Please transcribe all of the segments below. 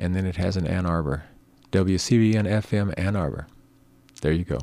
and then it has an Ann Arbor. WCBN FM Ann Arbor. There you go.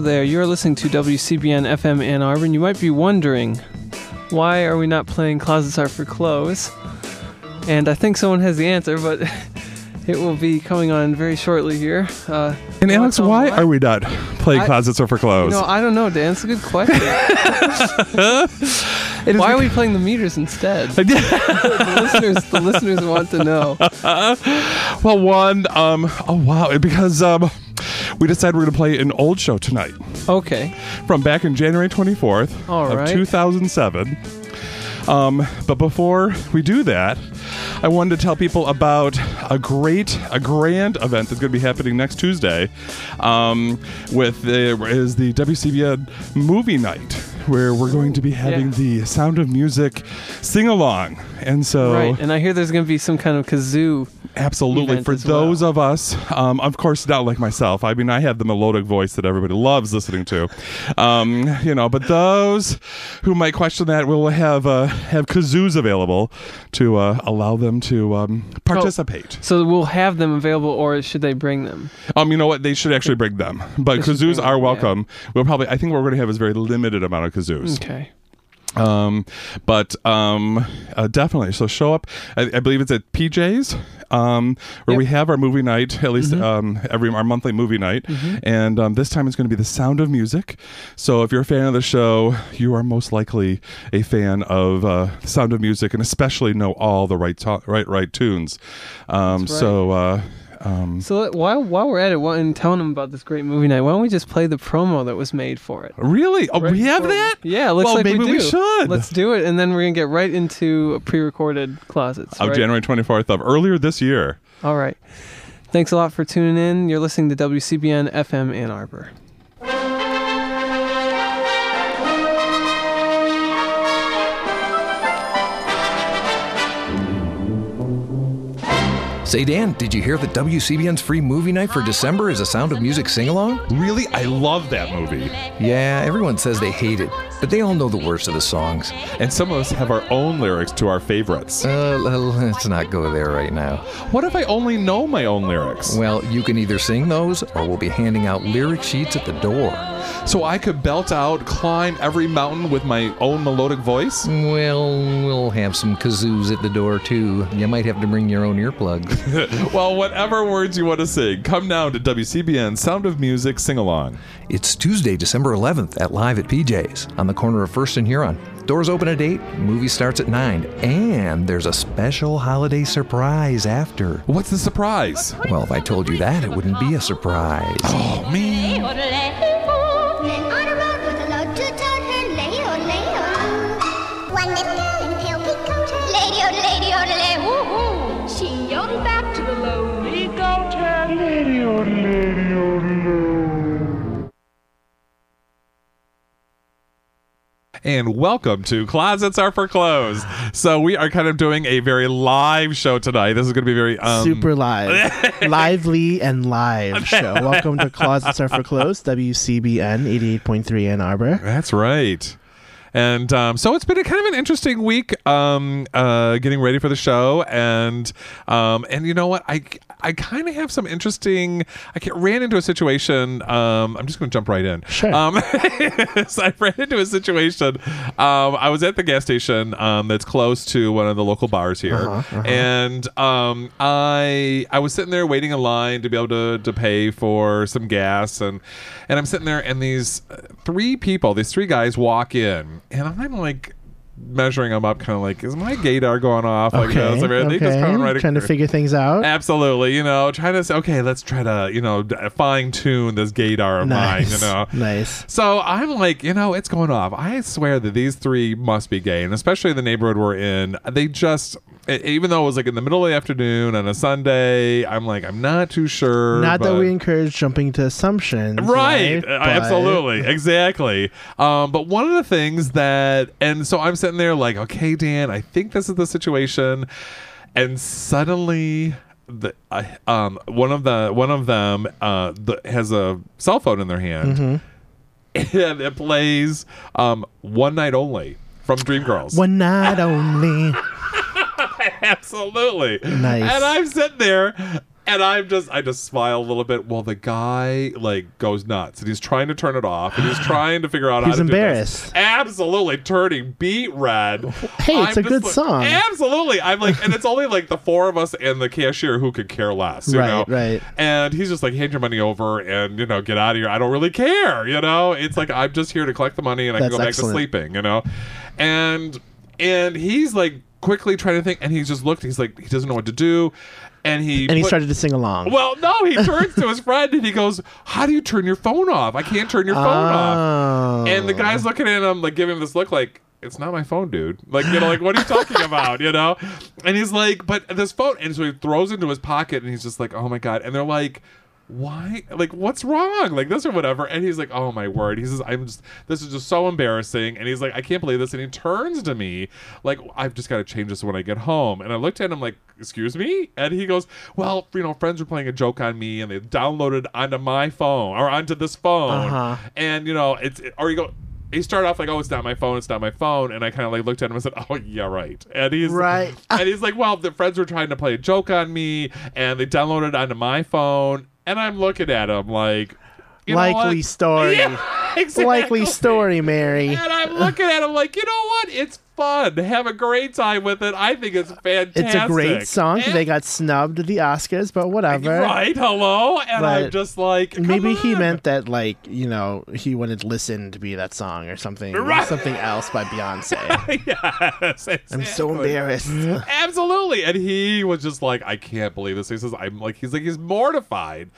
Hello there. You're listening to WCBN FM Ann Arbor, and you might be wondering why are we not playing Closets Are for Clothes? And I think someone has the answer, but it will be coming on very shortly here. Uh, And Alex, why are we not playing I- closets are for clothes? know, I don't know, Dan. It's a good question. Why are we playing the meters instead? the listeners, the listeners want to know. well, one, um, oh wow, because um, we decided we're going to play an old show tonight Okay. from back in January 24th All of right. 2007. Um, but before we do that, I wanted to tell people about a great, a grand event that's going to be happening next Tuesday. Um, with the is the WCBN movie night, where we're going to be having Yeah. the Sound of Music sing along, and so Right. And I hear there's going to be some kind of kazoo. Absolutely. For as well. those of us, um, of course, not like myself. I mean, I have the melodic voice that everybody loves listening to, um, you know. But those who might question that will have uh, have kazoos available to uh, allow them to um, participate. So we'll have them available, or should they bring them? Um, you know what? They should actually bring them, but kazoos are them, yeah. welcome. We'll probably. I think what we're going to have is a very limited amount of kazoos. Okay. Um, but um, uh, definitely. So show up. I, I believe it's at PJ's, um, where Yep. we have our movie night at least Mhm. um, every our monthly movie night. Mhm. And um, this time it's going to be the Sound of Music. So if you're a fan of the show, you are most likely a fan of uh, Sound of Music, and especially know all the right to- right right tunes. Um, right. So. Uh, um, So while while we're at it, why- and telling them about this great movie night, why don't we just play the promo that was made for it? really? Oh, Right we have that? Yeah, looks well, like maybe we, we, should. Let's do it, and then we're gonna get right into pre-recorded closets. of right? January 24th of earlier this year. All right. Thanks a lot for tuning in. You're listening to WCBN FM Ann Arbor. Say, Dan, did you hear that WCBN's free movie night for December is a Sound of Music sing along? Really, I love that movie. Yeah, everyone says they hate it, but they all know the words of the songs. And some of us have our own lyrics to our favorites. Uh, let's not go there right now. What if I only know my own lyrics? Well, you can either sing those, or we'll be handing out lyric sheets at the door. So I could belt out, climb every mountain with my own melodic voice? Well, we'll have some kazoos at the door, too. You might have to bring your own earplugs. well, whatever words you want to sing, come now to WCBN Sound of Music Sing Along. it's Tuesday, December 11th at Live at PJ's on the corner of First and Huron. Doors open at 8, movie starts at 9, and there's a special holiday surprise after. What's the surprise? Well, if I told you that, it wouldn't be a surprise. Oh, man. And welcome to Closets Are for Clothes. So we are kind of doing a very live show tonight. This is going to be very um, Super live, lively and live show. Welcome to Closets Are for Clothes, WCBN eighty eight point three Ann Arbor. That's right. And um, so it's been a kind of an interesting week, um, uh, getting ready for the show, and um, and you know what, I I kind of have some interesting. I ran into a situation. Um, I'm just going to jump right in. Sure. Um, so I ran into a situation. Um, I was at the gas station um, that's close to one of the local bars here, Uh-huh, and um, I I was sitting there waiting in line to be able to to pay for some gas, and and I'm sitting there, and these uh, three people, these three guys walk in, and I'm like measuring them up, kind of like, is my gaydar going off? Like, Okay, this? I mean, they just okay. coming right trying to figure things out. Absolutely, you know, trying to say, okay, let's try to, you know, fine tune this gaydar of mine, you know. nice. So I'm like, you know, it's going off. I swear that these three must be gay, and especially the neighborhood we're in. They just, even though it was like in the middle of the afternoon on a Sunday, I'm like, I'm not too sure. Not that we encourage jumping to assumptions, Right, right? But- absolutely, exactly. Um, but one of the things that, and so I'm sitting there like, okay, Dan, I think this is the situation, and suddenly. The, uh, um, one of the one of them uh, the, has a cell phone in their hand, Mm-hmm. and it plays um, "One Night Only" from Dreamgirls. One night only. Absolutely. Nice. And I'm sitting there And I'm just, I just smile a little bit. Well, the guy like goes nuts, and he's trying to turn it off, and he's trying to figure out how He's to do this. embarrassed. Absolutely turning beet red. Hey, it's I'm a good like- song. Absolutely, I'm like, and it's only like the four of us and the cashier who could care less, you Right, know? right. And he's just like, hand your money over, and you know, get out of here. I don't really care, you know. It's like I'm just here to collect the money, and I can That's go back to sleeping, you know. And and he's like quickly trying to think, and he's just looked. He's like, he doesn't know what to do, and he And he put- started to sing along. well, no, he turns to his friend and he goes, "How do you turn your phone off? I can't turn your phone off." Oh. And the guy's looking at him, like giving him this look, like it's not my phone, dude. Like you know, like what are you talking about? You know? And he's like, "But this phone," and so he throws it into his pocket, and he's just like, "Oh my god!" And they're like. Why? Like, what's wrong? Like this or whatever. And he's like, "Oh my word!" He says, "I'm just. This is just so embarrassing." And he's like, "I can't believe this." And he turns to me, like, "I've just got to change this when I get home." And I looked at him like, "Excuse me?" And he goes, "Well, you know, friends were playing a joke on me, and they downloaded onto my phone or onto this phone, Uh-huh. and you know, it's or you go." He started off like, "Oh, it's not my phone. It's not my phone," and I kind of like looked at him and said, "Oh, yeah, right." And he's Right. and he's like, "Well, the friends were trying to play a joke on me, and they downloaded onto my phone." And I'm looking at him like, you know Likely what? story. Yeah, exactly. Likely story, Mary. And I'm looking at him like, you know what? It's fun. Have a great time with it. I think it's fantastic. It's a great song. And- They got snubbed at the Oscars, but whatever. right. Hello, and I'm just like, Maybe he meant that, like, you know, he wanted Listen to be that song or something. Right. Something else by Beyonce. yes, I'm so embarrassed. Absolutely. And he was just like, I can't believe this. He says, I'm like, he's like, he's mortified.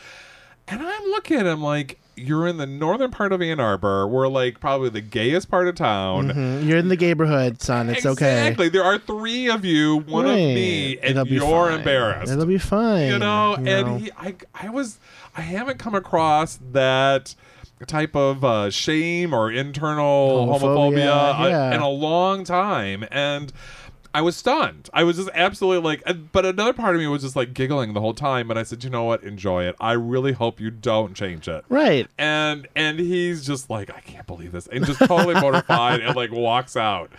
And I'm looking at him like, you're in the northern part of Ann Arbor. We're like probably the gayest part of town. Mhm. You're in the neighborhood, son. It's okay. exactly. There are three of you, one of me, and It'll be you're embarrassed. It'll be fine. you know, you and know. he, I, I was, I haven't come across that type of uh, shame or internal Homophobia, homophobia, uh, yeah. in a long time, and I was stunned. I was just absolutely like, but another part of me was just like giggling the whole time. But I said, you know what, enjoy it. I really hope you don't change it. Right. And and he's just like, I can't believe this, and just totally mortified and like walks out.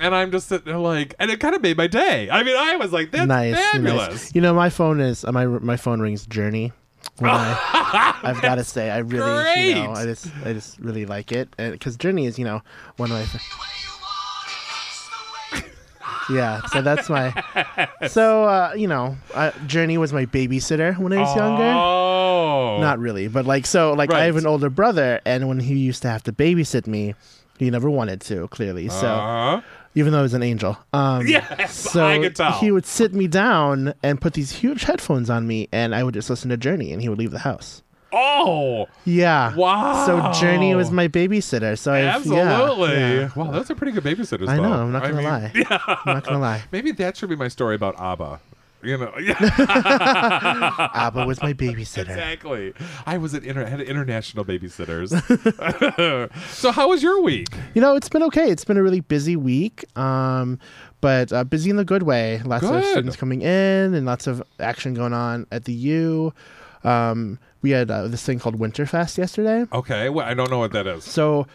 And I'm just sitting there like, and it kind of made my day. I mean, I was like, that's nice, fabulous. nice. You know, my phone is uh, my my phone rings Journey. I, I've got to say, I really, you know. I just, I just really like it, because Journey is, you know, one of my. Yeah, so that's my. So uh, you know, uh, Journey was my babysitter when I was younger. Oh, Not really, but like so, like I have Right. an older brother, and when he used to have to babysit me, he never wanted to. Clearly, so Uh-huh. even though he was an angel. Um, Yes, so I could tell. he would sit me down and put these huge headphones on me, and I would just listen to Journey, and he would leave the house. Oh, Yeah. Wow. So Journey was my babysitter. So absolutely. Yeah, yeah. Wow, that's a pretty good babysitter. I know. I'm not gonna mean, lie. Yeah. I'm not gonna lie. Maybe that should be my story about ABBA. You know, yeah, Abba was my babysitter. exactly. I was at inter- had international babysitters. so, how was your week? You know, it's been okay. It's been a really busy week, um, but uh, busy in the good way. Lots of students coming in and lots of action going on at the U. Um, we had uh, this thing called Winterfest yesterday. Okay, well, I don't know what that is. So,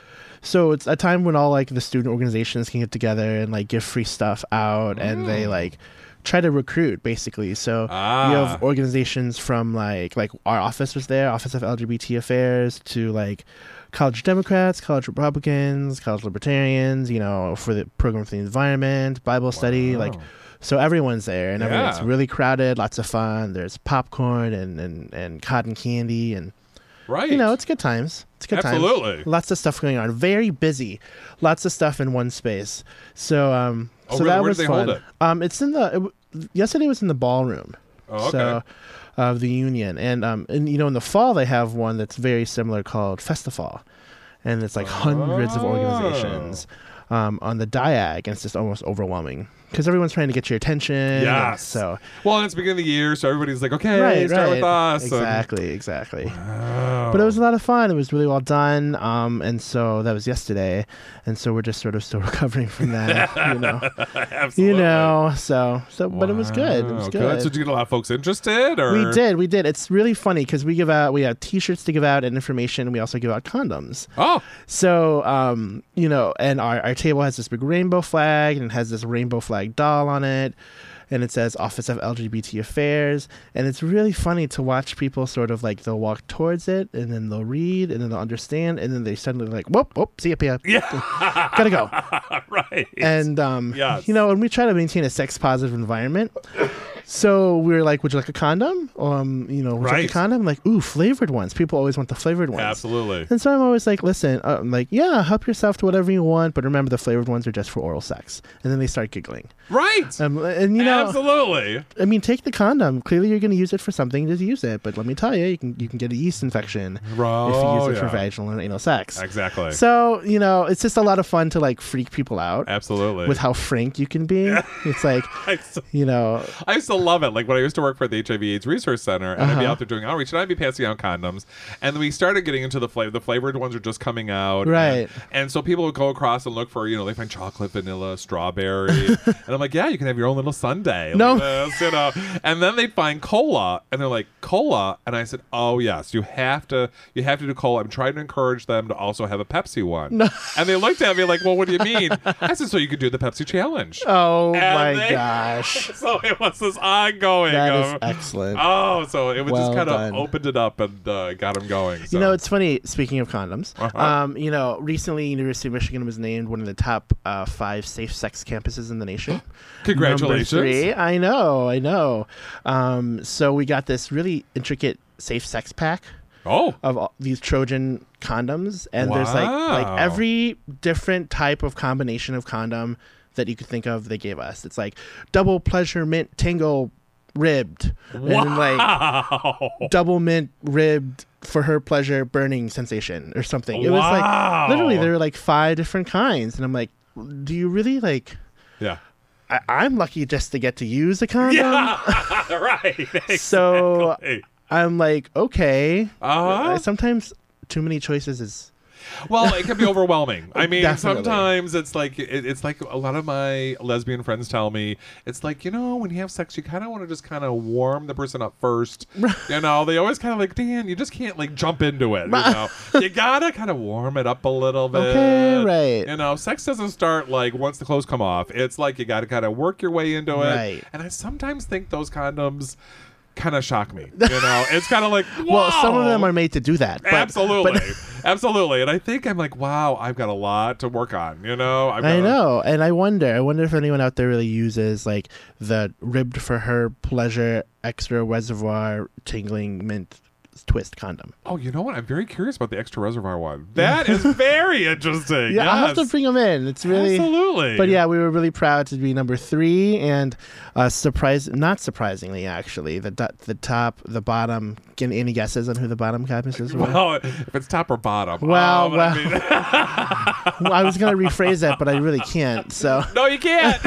so it's a time when all like the student organizations can get together and like give free stuff out, and they like try to recruit basically. So you Ah. have organizations from like like our office was there, Office of LGBT Affairs, to like college Democrats, college Republicans, college Libertarians. You know, for the program for the environment, Bible study, like. So everyone's there, and Yeah. really crowded. Lots of fun. There's popcorn and, and, and cotton candy, and Right. you know, it's good times. It's good Absolutely. times. Absolutely. Lots of stuff going on. Very busy. Lots of stuff in one space. So um Oh, so really? that Where was did they fun. hold it? Um it's in the it, yesterday was in the ballroom. Oh, okay. So of the union. And um and you know in the fall they have one that's very similar called Festifall. And it's like hundreds of organizations um, on the diag and it's just almost overwhelming because everyone's trying to get your attention. Yeah. So well, it's beginning of the year, so everybody's like, okay, right, start right. with us. and- Exactly, exactly. Wow. But it was a lot of fun. It was really well done. Um, and so that was yesterday, and so we're just sort of still recovering from that, you know. Absolutely. You know, so so, but it was good. It was Wow, good. So did you get a lot of folks interested, or we did, we did. It's really funny because we give out, we have T-shirts to give out and information. We also give out condoms. Oh, So, um, you know, and our, our table has this big rainbow flag and it has this rainbow flag doll on it. and it says Office of LGBT Affairs, and it's really funny to watch people sort of like they'll walk towards it, and then they'll read, and then they'll understand, and then they suddenly like, whoop, whoop, see ya, Pia. Yeah. gotta go. right. And um, Yes. you know, and we try to maintain a sex positive environment. So we were like, "Would you like a condom?" Um, you know, would you Right. like a condom? Like, ooh, flavored ones. People always want the flavored ones. Absolutely. And so I'm always like, listen, uh, I'm like, yeah, help yourself to whatever you want, but remember the flavored ones are just for oral sex. And then they start giggling. Right. Um, and you know, Absolutely. I mean, take the condom. Clearly, you're going to use it for something. Just use it. But let me tell you, you can you can get a yeast infection Bro, if you use it yeah. for vaginal and anal sex. Exactly. So you know, it's just a lot of fun to like freak people out Absolutely. with how frank you can be. It's like you know, I used to love it. Like when I used to work for the HIV/AIDS Resource Center, and I'd be Uh-huh. out there doing outreach, and I'd be passing out condoms, and we started getting into the flavor. The flavored ones are just coming out, Right. And, and so people would go across and look for, you know, they find chocolate, vanilla, strawberry, and I'm like, yeah, you can have your own little sundae, No. like this, you know. And then they'd find cola, and they're like, cola, and I said, oh yes, you have to, you have to do cola. I'm trying to encourage them to also have a Pepsi one, and they looked at me like, well, what do you mean? I said, so you could do the Pepsi challenge. oh And my they- gosh, So it was this ongoing. that is excellent. Oh, so it was Well just kind of opened it up and uh, got him going. You know, it's funny. Speaking of condoms, Uh-huh. um, you know, recently University of Michigan was named one of the top uh, five safe sex campuses in the nation. Congratulations. Number three. I know, I know. Um, so we got this really intricate safe sex pack oh, of all these Trojan condoms, and there's like like every different type of combination of condom that you could think of. They gave us. It's like double pleasure mint tango ribbed, and then like double mint ribbed for her pleasure burning sensation or something. It was like literally there were like five different kinds, and I'm like, do you really like? yeah. I, I'm lucky just to get to use a condom. Yeah. right. So I'm like, okay. Uh-huh. Sometimes too many choices is Well, it can be overwhelming. I mean, Definitely. sometimes it's like it, it's like a lot of my lesbian friends tell me it's like you know when you have sex, you kind of want to just kind of warm the person up first. you know, they always kind of like Dan, you just can't like jump into it. You know, you gotta kind of warm it up a little bit. Okay, right. You know, sex doesn't start like once the clothes come off. It's like you got to kind of work your way into it. Right. And I sometimes think those condoms kind of shock me. You know, it's kind of like well, some of them are made to do that. But, absolutely, but- absolutely. And I think I'm like, wow, I've got a lot to work on. You know, I've I got a- know, and I wonder. I wonder if anyone out there really uses like the ribbed for her pleasure extra reservoir tingling mint twist condom. Oh, you know what? I'm very curious about the extra reservoir one. That is very interesting. Yeah, I'll have to bring them in. It's really. absolutely. But yeah, we were really proud to be number three, and uh, surprise, not surprisingly, actually, the the top, the bottom. Can any guesses on who the bottom campuses is? Well, if it's top or bottom. Well, um, well. I mean, Well, I was going to rephrase that, but I really can't. So, no, you can't.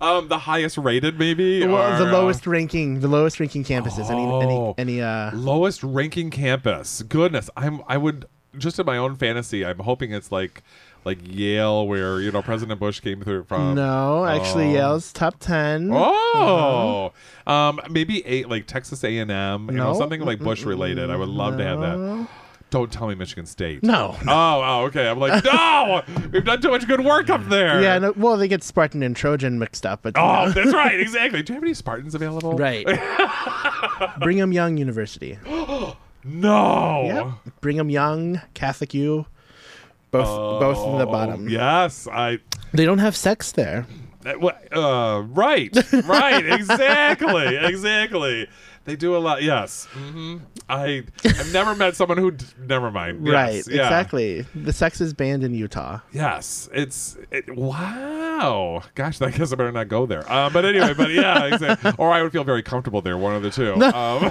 um, the highest rated, maybe. well, the or, uh, lowest ranking, the lowest ranking campuses. Oh. Any, any, any. Uh, lowest ranking campus. Goodness, I'm. I would just in my own fantasy. I'm hoping it's like like Yale, where you know President Bush came through from. no, actually, Oh. Yale's top ten. Oh, um, maybe eight like Texas A and M, you know, something like Bush related. I would love to have that. No. Don't tell me Michigan State. No. Oh, oh, okay. I'm like, no, we've done too much good work up there. Yeah, no, well, they get Spartan and Trojan mixed up, but Oh, that's right. Exactly. Do you have any Spartans available? right. Brigham Young University. No. Yep. Brigham Young, Catholic U, both both in the Oh, bottom. Yes, I. They don't have sex there. Uh, right, right, exactly, exactly. They do a lot. Yes, hmm I I've never met someone who. d- Never mind. Yes, right, yeah. exactly. The sex is banned in Utah. Yes, it's it, wow. Gosh, I guess I better not go there. Uh, but anyway, but yeah, exactly. or I would feel very comfortable there. One of the two. Um,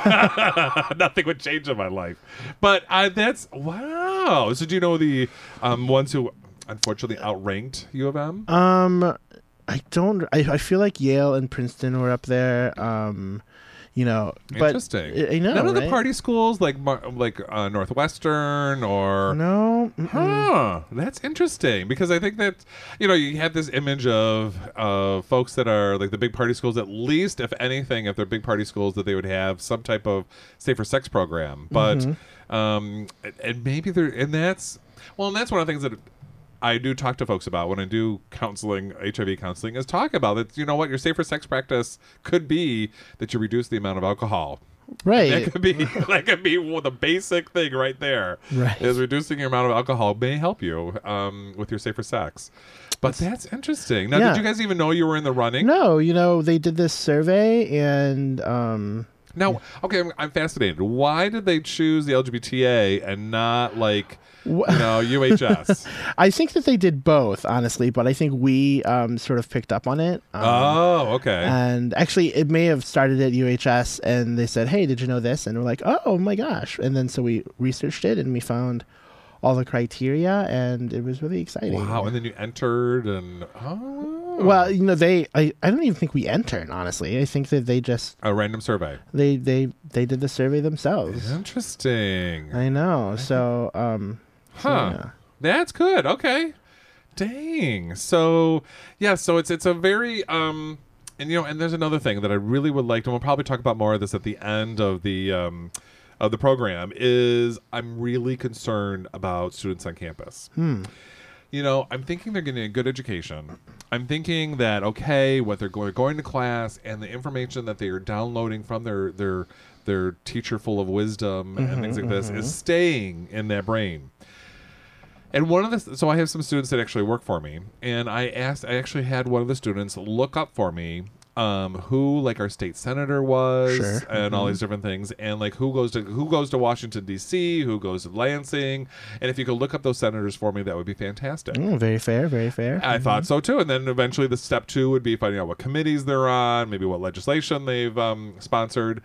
nothing would change in my life. But uh, that's wow. So do you know the um, ones who unfortunately outranked U of M? Um, I don't. I, I feel like Yale and Princeton were up there. Um, you know, but Interesting. I, I know. None of the party schools like like uh, Northwestern or. No. mm-mm. Huh, that's interesting because I think that you know you have this image of uh, folks that are like the big party schools. At least, if anything, if they're big party schools, that they would have some type of safer sex program. But Mm-hmm. um, and- and maybe they're and that's well, and that's one of the things that I do talk to folks about when I do counseling, HIV counseling, is talk about it. You know what? Your safer sex practice could be that you reduce the amount of alcohol. Right. That could be that could be one- the basic thing right there. Right. Is reducing your amount of alcohol may help you um, with your safer sex. But that's interesting. Now, Yeah. did you guys even know you were in the running? No, you know, they did this survey and um Now, okay, I'm, I'm fascinated. Why did they choose the LGBTA and not like you know UHS? I think that they did both, honestly, but I think we um sort of picked up on it. Um, oh, okay. And actually, it may have started at UHS, and they said, "Hey, did you know this?" And we're like, "Oh my gosh!" And then so we researched it, and we found all the criteria, and it was really exciting. Wow, and then you entered and oh Well, you know, they I, I don't even think we entered. Honestly, I think that they just a random survey. they they they did the survey themselves. Interesting. I know. So um, so, Huh. yeah. That's good. Okay. Dang. So yeah, so it's it's a very um and you know, and there's another thing that I really would like to and we'll probably talk about more of this at the end of the um of the program is I'm really concerned about students on campus. Hmm. You know, I'm thinking they're getting a good education. I'm thinking that okay, what they're going going to class and the information that they are downloading from their their their teacher full of wisdom and mm-hmm, things like this mm-hmm. is staying in their brain. And one of the so I have some students that actually work for me, and I asked I actually had one of the students look up for me um, who like our state senator was Sure. and all these different things, and like who goes to who goes to Washington D.C., who goes to Lansing, and if you could look up those senators for me, that would be fantastic. Mm, very fair, very fair. I thought so too, and then eventually the step two would be finding out what committees they're on, maybe what legislation they've um, sponsored.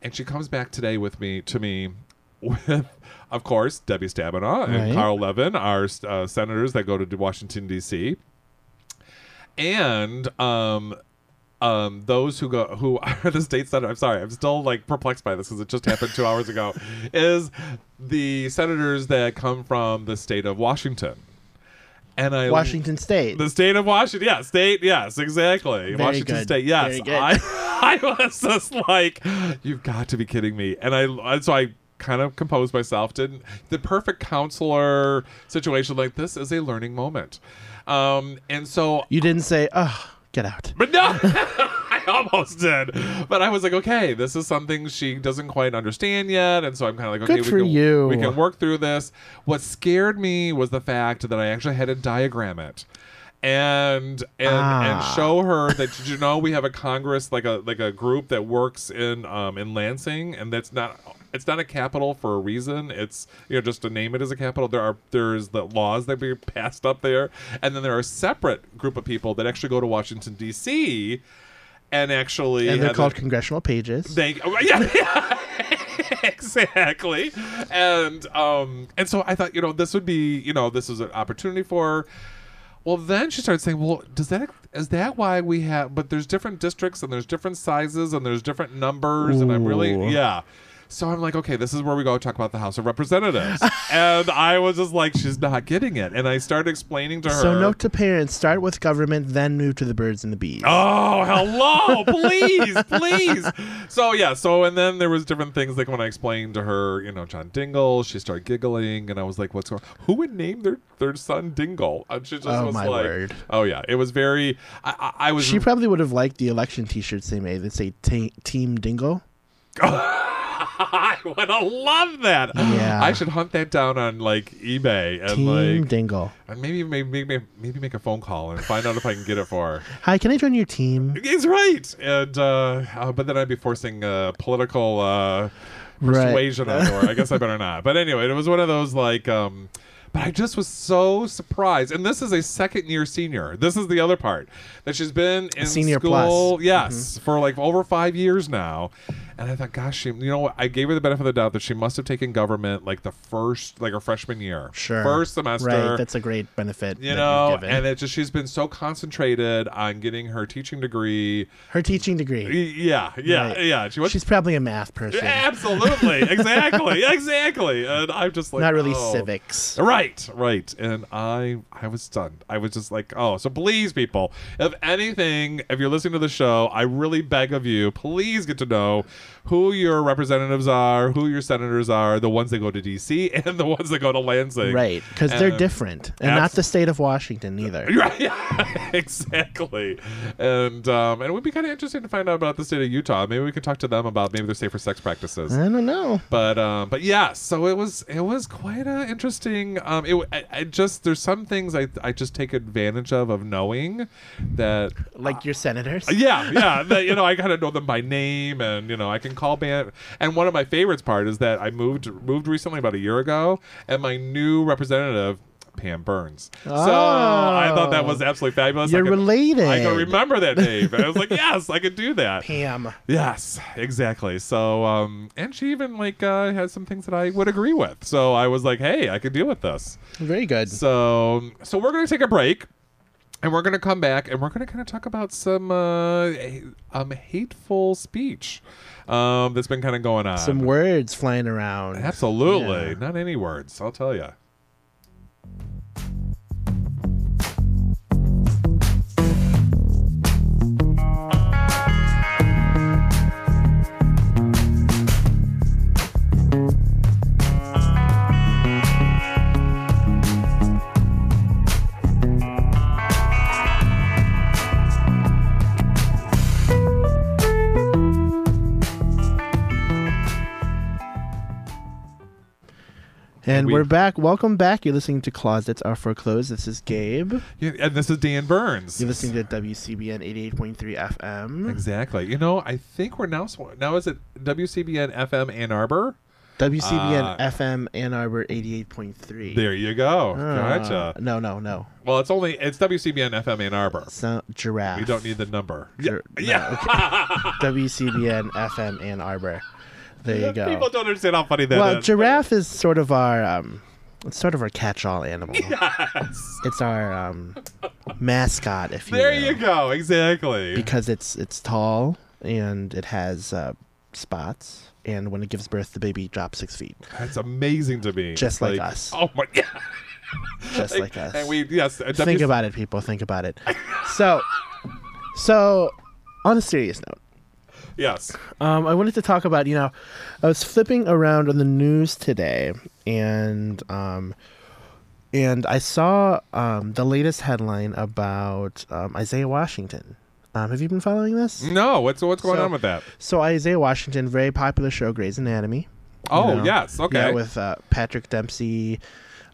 And she comes back today with me to me with, of course, Debbie Stabenow and Right. Carl Levin, our uh, senators that go to Washington D.C. and um, um, those who go who are the state senator. I'm sorry, I'm still like perplexed by this because it just happened two hours ago. Is the senators that come from the state of Washington. And I Washington State. the state of Washington, yeah, state, yes, exactly. Very Washington good. State, yes. I, I was just like, you've got to be kidding me. And I, so I kind of composed myself. Didn't the perfect counselor situation like this is a learning moment. Um, and so you didn't say, "Oh, get out." but no, I almost did. But I was like, okay, this is something she doesn't quite understand yet, and so I'm kind of like, okay, Good we for can you. we can work through this. What scared me was the fact that I actually had to diagram it. And and and Ah. show her that did you know we have a Congress like a like a group that works in um in Lansing and that's not it's not a capital for a reason. It's you know just to name it as a capital. There are there's the laws that be passed up there, and then there are a separate group of people that actually go to Washington D.C. and actually And they're called congressional pages. they oh, yeah, yeah. exactly and um and so i thought you know this would be you know this is an opportunity for her. well then she started saying well does that is that why we have but there's different districts and there's different sizes and there's different numbers and i'm really yeah so I'm like, okay, this is where we go talk about the House of Representatives, and I was just like, she's not getting it, and I started explaining to her. So note to parents: start with government, then move to the birds and the bees. Oh, hello, please, please. So yeah, so and then there was different things like when I explained to her, you know, John Dingell, she started giggling, and I was like, "What's going? Who would name their their son Dingell?" And she just Oh, was my like, word. "Oh yeah, it was very." I, I, I was. She probably would have liked the election T-shirts they made that say t- "Team Dingell." I would have loved that. Yeah. I should hunt that down on like eBay and Team like Dingell. and maybe maybe maybe maybe make a phone call and find out if I can get it for her. Hi, can I join your team? He's right, and uh, uh, but then I'd be forcing uh, political uh, Right. persuasion on her. I guess I better not. But anyway, it was one of those like. Um, but I just was so surprised, and this is a second year senior. This is the other part that she's been in Senior school, plus. Mm-hmm. yes, for like over five years now. And I thought, gosh, she, you know what? I gave her the benefit of the doubt that she must have taken government like the first, like her freshman year, Sure. first semester, Right, that's a great benefit. you know, and it just she's been so concentrated on getting her teaching degree. her teaching degree. Yeah, yeah, Right. yeah. She was She's probably a math person, absolutely, exactly, exactly. And I'm just like, not really oh. civics. Right, right. And I I was stunned. I was just like, oh, so please, people, if anything, if you're listening to the show, I really beg of you, please get to know who your representatives are, who your senators are, the ones that go to D.C. and the ones that go to Lansing. Right, because they're different, and not the state of Washington either. Right, exactly, and um, and it would be kind of interesting to find out about the state of Utah. Maybe we could talk to them about maybe their safer sex practices. I don't know. But um, but yeah, so it was it was quite uh, interesting. Um, it I, I just there's some things I I just take advantage of of knowing that Like your senators. yeah yeah that you know I kind of know them by name and you know I can call band. And one of my favorites part is that I moved moved recently about a year ago, and my new representative. Pam Byrnes. So I thought that was absolutely fabulous. I You're could- related. I can remember that name. I was like, yes, I could do that. Pam. Yes, exactly. So, um, and she even like uh, has some things that I would agree with. So I was like, hey, I could deal with this. Very good. So, so we're gonna take a break, and we're gonna come back, and we're gonna kind of talk about some uh, um, hateful speech um, that's been kind of going on. Some words flying around. Absolutely, Yeah. not any words. I'll tell you. And We- are back. Welcome back. You're listening to Closets Are For Clothes. This is Gabe. Yeah, and this is Dan Burns. You're listening to WCBN 88.3 FM. Exactly. You know, I think we're now now is it WCBN FM Ann Arbor? WCBN Uh, FM Ann Arbor 88.3. There you go. Uh, gotcha. No, no, no. Well, it's only it's WCBN FM Ann Arbor. So, giraffe. We don't need the number. Gir- no, yeah. WCBN FM Ann Arbor. There you go. People don't understand how funny that is. well, giraffe is sort of our um, it's sort of our catch-all animal. Yes. It's our um, mascot, if you There will, you go. Exactly. because it's it's tall and it has uh, spots, and when it gives birth, the baby drops six feet, That's amazing to me. Just like us. Oh my god. just like us. And we yes. Think about it, people. Think about it. So, so on a serious note. Yes. Um, I wanted to talk about, you know, I was flipping around on the news today, and um, and I saw um, the latest headline about um, Isaiah Washington. Um, have you been following this? No. What's what's going So- on with that? So Isaiah Washington, very popular show, Grey's Anatomy. Oh know, yes. Okay. Yeah, with uh, Patrick Dempsey,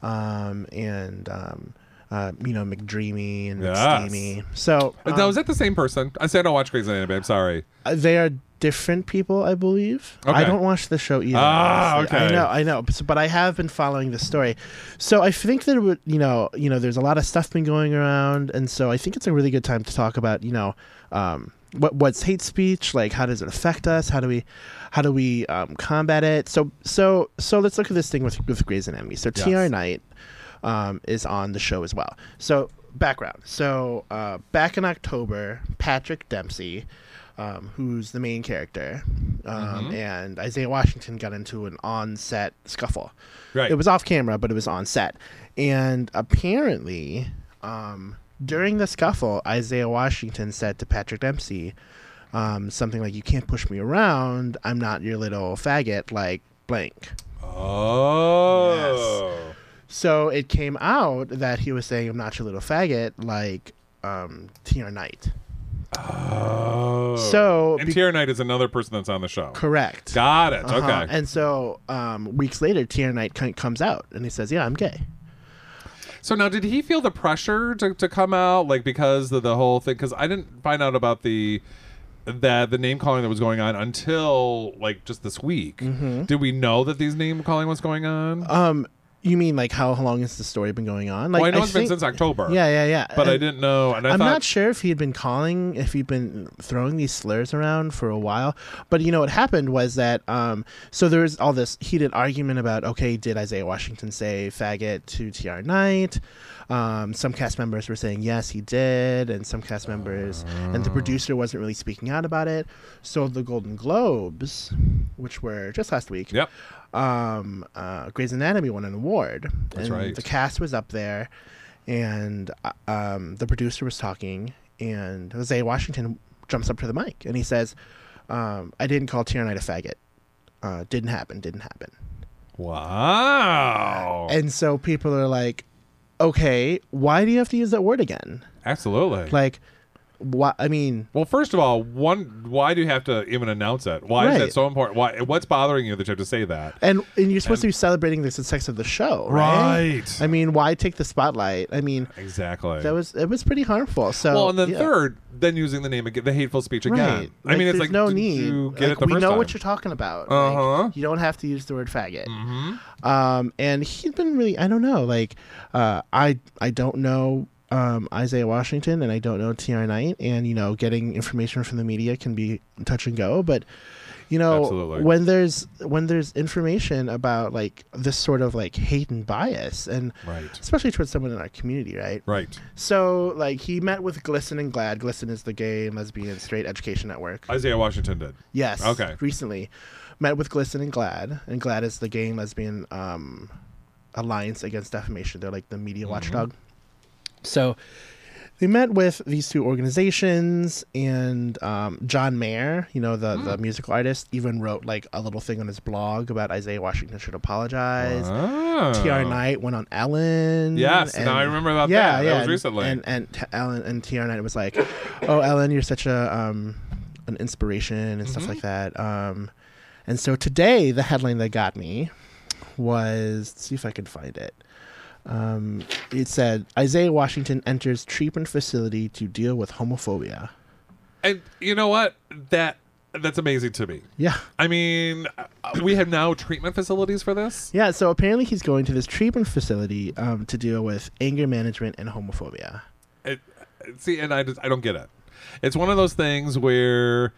um, and um, uh, you know McDreamy and Yes. McSteamy. So um, now is that the same person? I said I don't watch Grey's Anatomy. I'm sorry. Uh, They are different people, I believe. I don't watch the show either. Ah, honestly. okay. I know, I know, but, but I have been following the story. So I think that it would, you know, you know, there's a lot of stuff been going around, and so I think it's a really good time to talk about, you know, um, what what's hate speech like? How does it affect us? How do we, how do we um, combat it? So so so let's look at this thing with with Grey's Anatomy. So Yes. T.R. Knight um, is on the show as well. So background. So uh, back in October, Patrick Dempsey, um, who's the main character, um, and Isaiah Washington got into an on-set scuffle. Right. It was off camera, but it was on set, and apparently, um, during the scuffle, Isaiah Washington said to Patrick Dempsey um, something like, "You can't push me around. I'm not your little faggot." Like blank. Oh. So it came out that he was saying, "I'm not your little faggot," like um, T.R. Knight. Oh. So, and be- T.R. Knight is another person that's on the show. Correct. Got it. Uh-huh. Okay. And so um, weeks later, T.R. Knight c- comes out and he says, "Yeah, I'm gay." So now, did he feel the pressure to, to come out, like because of the whole thing? Because I didn't find out about the that the name calling that was going on until like just this week. Did we know that these name calling was going on? Mm-hmm. Um, you mean like how long has the story been going on? Like well, I know it's think- been since October. Yeah, yeah, yeah. but I didn't know, and I I'm thought not sure if he'd been calling, if he'd been throwing these slurs around for a while. But you know what happened was that um, so there was all this heated argument about okay, did Isaiah Washington say faggot to T.R. Knight? Um, some cast members were saying yes, he did, and some cast members and the producer wasn't really speaking out about it. So the Golden Globes, which were just last week, Yep. Um, uh, Grey's Anatomy won an award. That's and right. The cast was up there, and uh, um, the producer was talking, and Isaiah Washington jumps up to the mic and he says, Um, I didn't call Knight a faggot. Uh, didn't happen. Didn't happen. Wow. And so people are like, okay, why do you have to use that word again? Absolutely. Like, why? I mean, well, first of all, one, why do you have to even announce it? Why is Right. that so important? Why? What's bothering you that you have to say that? and and you're supposed to be celebrating the success of the show, right? Right. I mean, why take the spotlight? I mean, Exactly. that was it was pretty harmful. So well, and then yeah. third, then using the name again, the hateful speech again. Right. I mean, it's like no need. Like, we know time. what you're talking about. Uh-huh. Like, you don't have to use the word faggot. Mhm. Um, and he's been really, I don't know, like, uh, I I don't know um, Isaiah Washington and I don't know TR Knight, and you know, getting information from the media can be touch and go, but you know, Absolutely. when there's when there's information about like this sort of like hate and bias, and Right. especially towards someone in our community, right? Right. So like he met with GLSEN and GLAAD. GLSEN is the gay and lesbian straight education network. Isaiah Washington did. Yes. Okay. Recently, met with GLSEN and GLAAD, and GLAAD is the gay and lesbian um, alliance against defamation. They're like the media Mm-hmm. watchdog. So they met with these two organizations, and um, John Mayer, you know the Hmm. the musical artist, even wrote like a little thing on his blog about Isaiah Washington should apologize. Oh. TR Knight went on Ellen. Yes, now I remember about that. That was and- recently. And and t- Ellen and TR Knight was like, "Oh, Ellen, you're such a um an inspiration and stuff Mm-hmm. like that." Um, and so today the headline that got me was let's see if I can find it. Um, it said Isaiah Washington enters treatment facility to deal with homophobia. And you know what? That that's amazing to me. Yeah. I mean, uh, we have now treatment facilities for this. Yeah, so apparently he's going to this treatment facility um, to deal with anger management and homophobia. It, see, and I just I don't get it. It's one of those things where.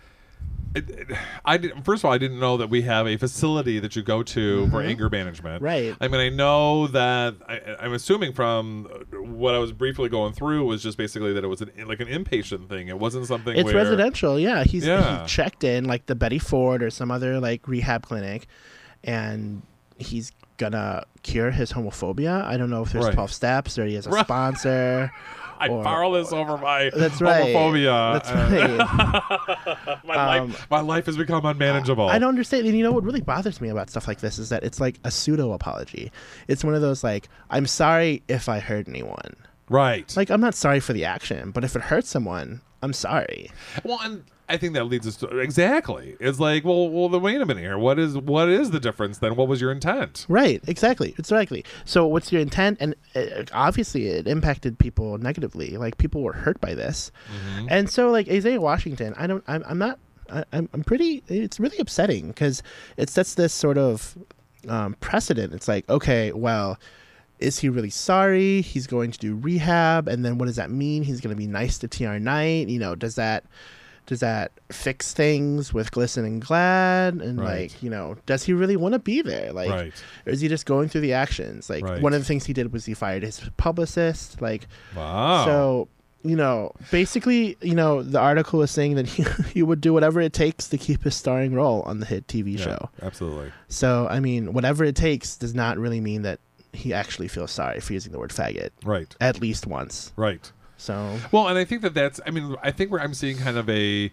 I did, first of all, I didn't know that we have a facility that you go to for anger management. Mm-hmm. Right. I mean, I know that. I, I'm assuming from what I was briefly going through was just basically that it was an like an inpatient thing. It wasn't something. It's where, residential, yeah. He's Yeah. he checked in like the Betty Ford or some other like rehab clinic, and he's gonna cure his homophobia. I don't know if there's Right. twelve steps or he has a Right. sponsor. I or- powerless over my That's right. homophobia. That's right. my, Um, life, my life has become unmanageable. I don't understand. And you know what really bothers me about stuff like this is that it's like a pseudo apology. It's one of those like, I'm sorry if I hurt anyone. Right. Like I'm not sorry for the action, but if it hurts someone, I'm sorry. well, and I think that leads us to exactly. It's like, well, well, then wait a minute here. What is what is the difference then? What was your intent? Right, exactly, exactly. So, what's your intent? And uh, obviously, it impacted people negatively. Like people were hurt by this, and so like Isaiah Washington, I don't, I'm, I'm not, I, I'm, I'm pretty. It's really upsetting because it sets this sort of um, precedent. It's like, okay, well. Is he really sorry? He's going to do rehab, and then what does that mean? He's going to be nice to TR Knight. You know, does that does that fix things with GLSEN and GLAAD? And Right. like, you know, does he really want to be there? Like, Right. or is he just going through the actions? Like Right. one of the things he did was he fired his publicist. Like Wow. so, you know, basically, you know, the article is saying that he, he would do whatever it takes to keep his starring role on the hit TV Yeah, show. absolutely. So, I mean, whatever it takes does not really mean that he actually feels sorry for using the word faggot Right. at least once. Right. So, Well, and I think that that's. I mean, I think where I'm seeing kind of a.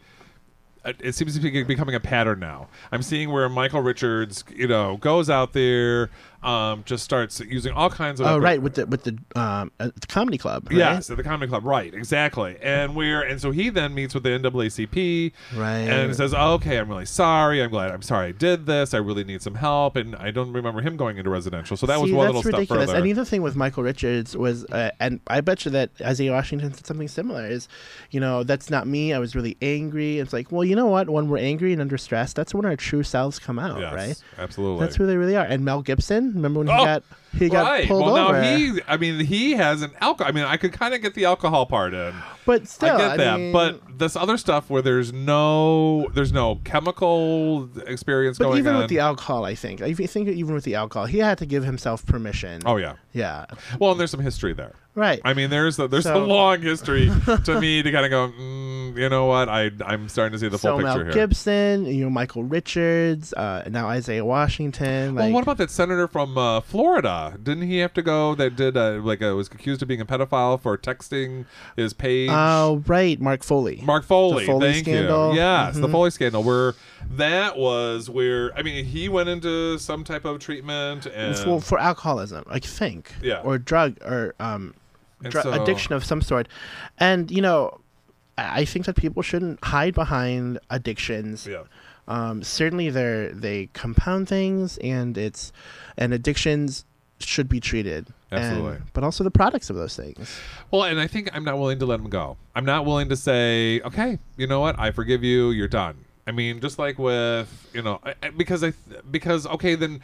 It seems to be becoming a pattern now. I'm seeing where Michael Richards, you know, goes out there, um, just starts using all kinds of. oh right, with the with the um at the comedy club. Right? Yes, at the comedy club, right? Exactly, and we're and so he then meets with the NAACP, Right. and says, oh, "Okay, I'm really sorry. I'm glad. I'm sorry I did this. I really need some help." And I don't remember him going into residential, so that was See, one that's little ridiculous. step further. And the other thing with Michael Richards was, uh, and I bet you that Isaiah Washington said something similar. Is, you know, that's not me. I was really angry. It's like, well, you know what? When we're angry and under stress, that's when our true selves come out, yes, right? absolutely. That's who they really are. And Mel Gibson, remember when he Oh, got he got right. pulled well, over? now he. I mean, he has an alcohol. I mean, I could kind of get the alcohol part in. but still, I get that, mean, but this other stuff where there's no, there's no chemical experience but going even on. with the alcohol, I think, I think even with the alcohol, he had to give himself permission. oh yeah. yeah, Well, and there's some history there. Right. I mean, there's a, there's a So- long history to me to kind of go. Mm, you know what? I I'm starting to see the full so picture Mel here. Gibson, you know Michael Richards, uh, now Isaiah Washington. well, what about that senator from uh, Florida? Didn't he have to go? That did uh, like uh, was accused of being a pedophile for texting his page. Oh, right, Mark Foley. Mark Foley, The Foley thank scandal. you. Yes, the Mhm. Foley scandal, where that was where I mean he went into some type of treatment and for, for alcoholism, I think, Yeah. or drug or um, dr- so- addiction of some sort. And you know, I I think that people shouldn't hide behind addictions. yeah. Um, certainly, they they compound things, and it's and addictions should be treated. And- Absolutely. but also the products of those things. Well, and I think I'm not willing to let him go. I'm not willing to say, okay, you know what? I forgive you. You're done. I mean, just like with you know, I, I- because I because okay then,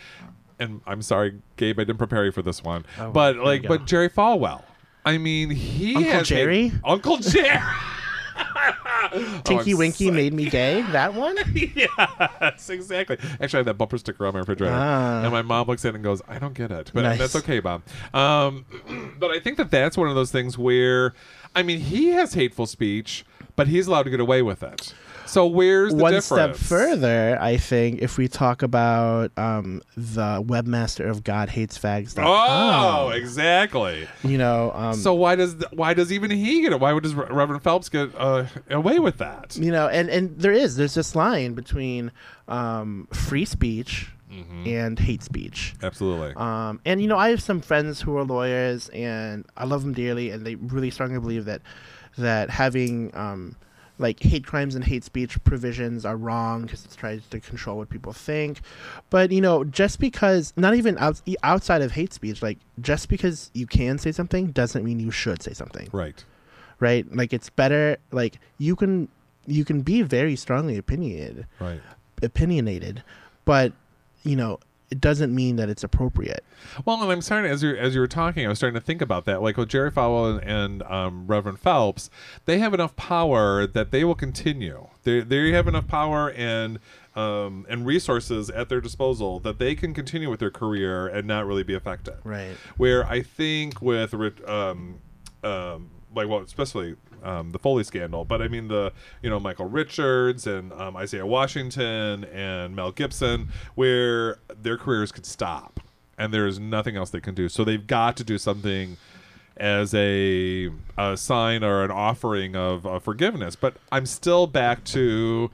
and I'm sorry, Gabe, I didn't prepare you for this one, Oh, but like, but Jerry Falwell. I mean, he Uncle has a- Jerry? Uncle Jerry. Tinky Oh, Winky so- made me gay. That one. yes, exactly. Actually, I have that bumper sticker on my refrigerator, Ah. and my mom looks at it and goes, "I don't get it," but Nice. that's okay, Bob. Um, but I think that that's one of those things where, I mean, he has hateful speech, but he's allowed to get away with it. So where's the one difference? step further, I think, if we talk about um, the webmaster of God hates GodHatesFags.com, Oh, exactly. you know, um, So why does why does even he get it? Why would does Reverend Phelps get uh, away with that? you know, and and there is there's this line between um, free speech Mm-hmm. and hate speech. Absolutely. Um, and you know, I have some friends who are lawyers, and I love them dearly, and they really strongly believe that that having um, like hate crimes and hate speech provisions are wrong because it tries to control what people think. But you know, just because not even out, outside of hate speech, like just because you can say something doesn't mean you should say something, right. right? Like it's better. Like you can you can be very strongly opinionated, Right. opinionated, but you know. It doesn't mean that it's appropriate. Well, and I'm starting as you as you were talking, I was starting to think about that. Like with Jerry Falwell and, and um, Reverend Phelps, they have enough power that they will continue. They they have enough power and um, and resources at their disposal that they can continue with their career and not really be affected. Right. Where I think with um, um, like well, especially um, the Foley scandal, but I mean the you know Michael Richards and um, Isaiah Washington and Mel Gibson, where their careers could stop and there's nothing else they can do. So they've got to do something as a, a sign or an offering of, of forgiveness. But I'm still back to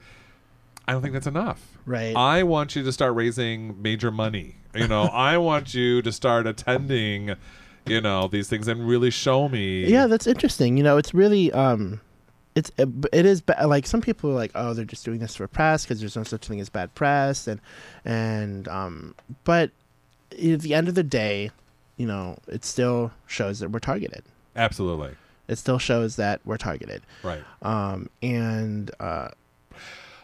I don't think that's enough. Right. I want you to start raising major money. You know, I want you to start attending, you know, these things and really show me. Yeah, that's interesting. You know, it's really um, it's it, it is ba- like some people are like, oh, they're just doing this for press because there's no such thing as bad press, and and um, but at the end of the day, you know, it still shows that we're targeted. Absolutely. It still shows that we're targeted. Right. Um, and uh,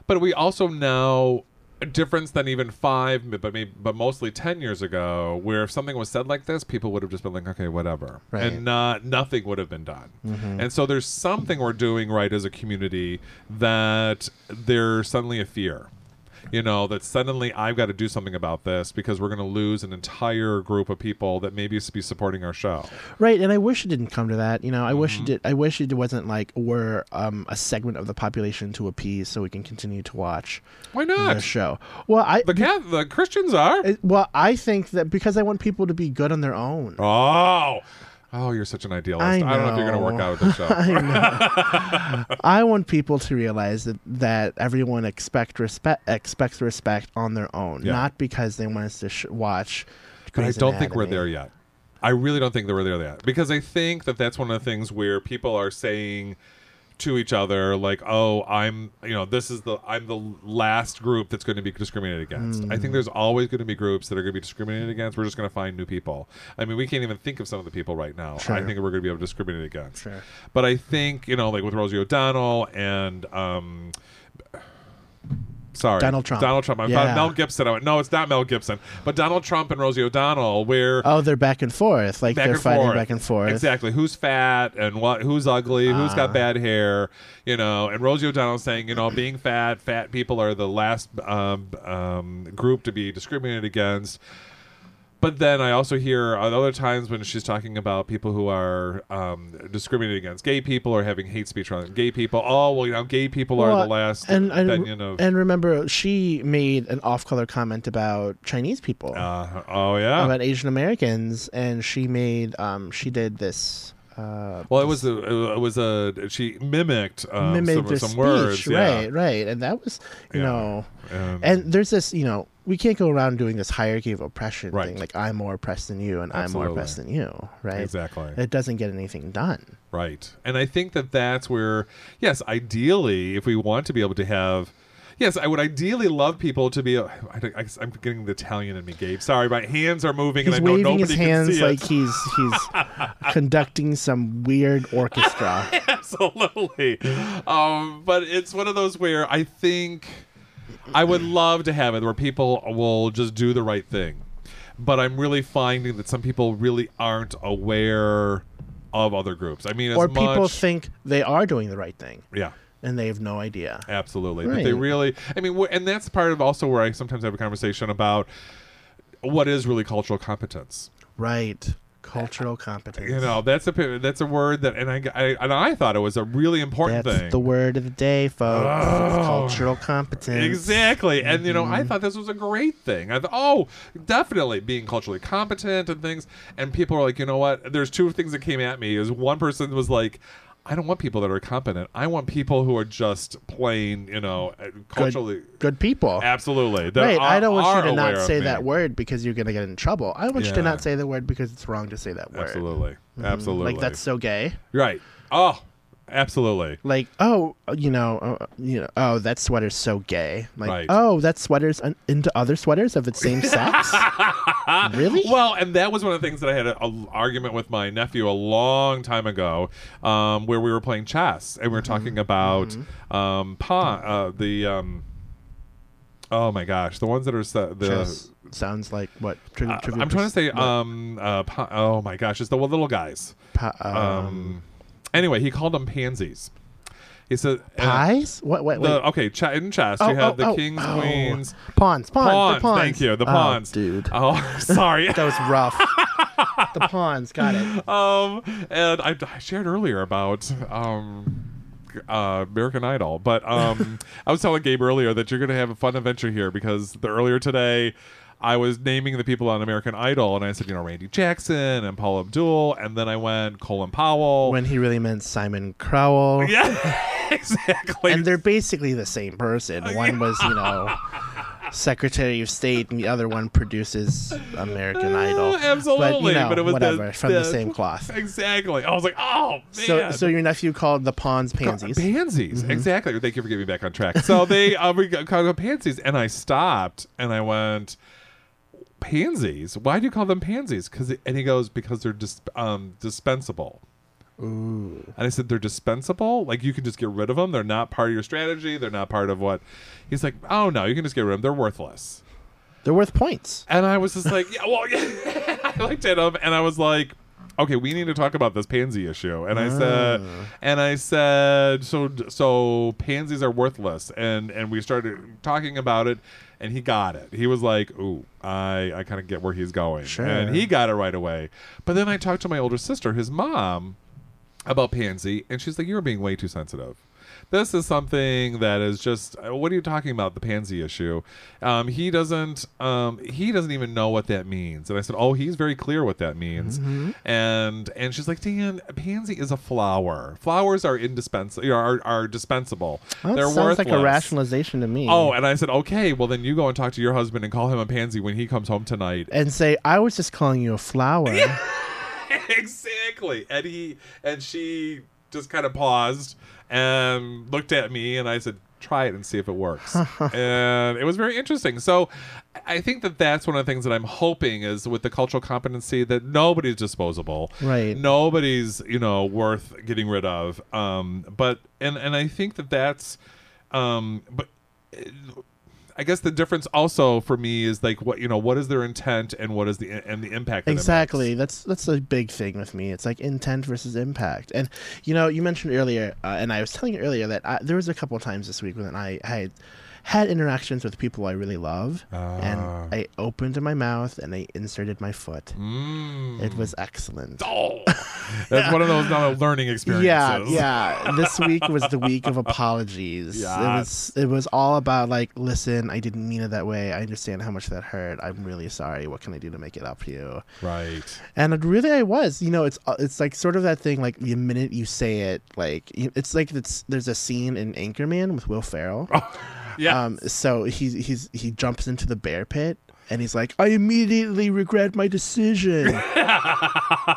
But we also know a difference than even five, but maybe, but mostly ten years ago, where if something was said like this, people would have just been like, okay, whatever, Right. and not nothing would have been done. Mm-hmm. And so there's something we're doing right as a community that there's suddenly a fear. You know, that suddenly I've got to do something about this because we're going to lose an entire group of people that maybe used to be supporting our show. right, and I wish it didn't come to that. You know, I wish Mm-hmm. it did. I wish it wasn't like we're um, a segment of the population to appease, so we can continue to watch Why not the not? show. Well, I The cat, the Christians are. It- well, I think that because I want people to be good on their own. Oh, oh, you're such an idealist. I I, don't know if you're going to work out with the show. I. I want people to realize that, that everyone expect respect expects respect on their own, Yeah. not because they want us to sh- watch. but I don't think we're there yet. I really don't think that we're there yet because I think that that's one of the things where people are saying to each other like, "Oh, I'm, you know, this is the I'm the last group that's going to be discriminated against." I Hmm. think there's always going to be groups that are going to be discriminated against. We're just going to find new people. I mean, we can't even think of some of the people right now. Sure. I think we're going to be able to discriminate against. Sure. But I think you know, like with Rosie O'Donnell and um, sorry, Donald Trump. Donald Trump. I Yeah. thought Mel Gibson. I went, no, it's not Mel Gibson, but Donald Trump and Rosie O'Donnell, where Oh, they're back and forth, like they're fighting forth. back and forth. Exactly. Who's fat and what? Who's ugly? Who's got bad hair? You know. And Rosie O'Donnell saying, you know, being fat, fat people are the last um, um, group to be discriminated against. But then I also hear at other times when she's talking about people who are um, discriminating against gay people or having hate speech around gay people. Oh well, you know, gay people are the last and of. and remember, she made an off-color comment about Chinese people, uh, oh yeah. about Asian Americans, and she made um she did this. Uh, well, it was a it was a she mimicked um, mimicked some, some speech, words, yeah. right, right, and that was you Yeah. know, And- and there's this you know we can't go around doing this hierarchy of oppression Right. thing like I'm more oppressed than you and I'm more oppressed than you, right? Exactly. It doesn't get anything done. Right. And I think that that's where, yes, ideally, if we want to be able to have. Yes, I would ideally love people to be. I, am getting the Italian in me, Gabe. Sorry, my hands are moving, He's and I know waving his hands can see like it. he's he's conducting some weird orchestra. Absolutely. Um, but it's one of those where I think I would love to have it where people will just do the right thing. But I'm really finding that some people really aren't aware of other groups. I mean, as or people much, think they are doing the right thing yeah. and they have no idea. Absolutely. But they really, I mean, and that's part of also where I sometimes have a conversation about what is really cultural competence. Right. Cultural competence. You know, that's a that's a word that, and I, I and I thought it was a really important That's thing. the word of the day, folks. Oh. Cultural competence. Exactly. And, you know, I Mm-hmm. thought this was a great thing. I thought, oh, definitely being culturally competent and things. And people are like, you know what? There's two things that came at me. Is one person was like, I don't want people that are competent. I want people who are just plain, you know, uh, culturally. Good people. Absolutely. that Right. I don't want you to not say that word because you're going to get in trouble. I want you to not say the word because it's wrong to say that word. Absolutely. Mhm. Absolutely. Like that's so gay. right. Oh, absolutely. Like, oh, you know, uh, you know, oh, that sweater's so gay. Like, Right. oh, that sweater's un- into other sweaters of its same sex. really? Well, and that was one of the things that I had an argument with my nephew a long time ago, um, where we were playing chess and we were Mm-hmm. talking about um, pawn, uh, the. Um, oh my gosh, the ones that are se- the. Sounds like what? Uh, Trivial I'm trying to say, um, uh, pa- oh my gosh, it's the little guys. Pa- um, Um, anyway, he called them pansies. He said uh, pies? What? Wait, wait. The, okay, ch- in chess, Oh, you have oh, the oh, kings, oh. queens, pawns, pawns, pawns. the pawns. Thank you, the Oh, pawns, dude. Oh, sorry. That was rough. the pawns, got it. um, and I, I shared earlier about um, uh, American Idol, but um, I was telling Gabe earlier that you're going to have a fun adventure here because the earlier today. I was naming the people on American Idol, and I said, you know, Randy Jackson and Paul Abdul, and then I went Colin Powell. When he really meant Simon Cowell. yeah, exactly. And they're basically the same person. One was, you know, Secretary of State, and the other one produces American Idol. Uh, absolutely, but, you know, it was whatever the, from the, same cloth. Exactly. I was like, oh man. So, so your nephew called the pawns pansies. Pansies, Mm-hmm. exactly. Thank you for getting me back on track. So they uh, we got- called them pansies, and I stopped and I went, pansies. Why do you call them pansies? Because and he goes because they're dis- um, dispensable. Ooh. And I said they're dispensable. Like you can just get rid of them. They're not part of your strategy. They're not part of what. He's like, oh no, you can just get rid of them. They're worthless. They're worth points. And I was just like, yeah, well, yeah. I looked at him and I was like, okay, we need to talk about this pansy issue. And I said, ah. and I said, so so pansies are worthless. And and we started talking about it, and he got it. He was like, ooh, I I kind of get where he's going, Sure. and he got it right away. But then I talked to my older sister, his mom, about pansy, and she's like, you're being way too sensitive. This is something that is just. uh, What are you talking about? The pansy issue. Um, he doesn't. Um, he doesn't even know what that means. And I said, "Oh, he's very clear what that means." Mm-hmm. And and she's like, "Dan, pansy is a flower. Flowers are indispensable. Are are dispensable. Well, that They're sounds like a rationalization to me. Oh, and I said, "Okay, well then you go and talk to your husband and call him a pansy when he comes home tonight." and say, I was just calling you a flower. exactly. And he and she just kind of paused and looked at me, and I said, "Try it and see if it works." and it was very interesting. So, I think that that's one of the things that I'm hoping is with the cultural competency that nobody's disposable, Right. Nobody's you know worth getting rid of. Um, but and and I think that that's, um, but. I guess the difference also for me is like what you know what is their intent and what is the and the impact. Exactly. That's that's a big thing with me. It's like intent versus impact. And you know, you mentioned earlier, uh, and I was telling you earlier that I, there was a couple of times this week when I had had interactions with people I really love, Ah. and I opened my mouth and I inserted my foot. Mm. It was excellent. Oh, that's one of those not learning experiences. Yeah, yeah. This week was the week of apologies. It was it was all about like, listen, I didn't mean it that way. I understand how much that hurt. I'm really sorry. What can I do to make it up to you? Right. And it really, I was. You know, it's uh, it's like sort of that thing. Like the minute you say it, like it's like it's there's a scene in Anchorman with Will Ferrell. Yeah. Um, so he's he's he jumps into the bear pit and he's like, I immediately regret my decision.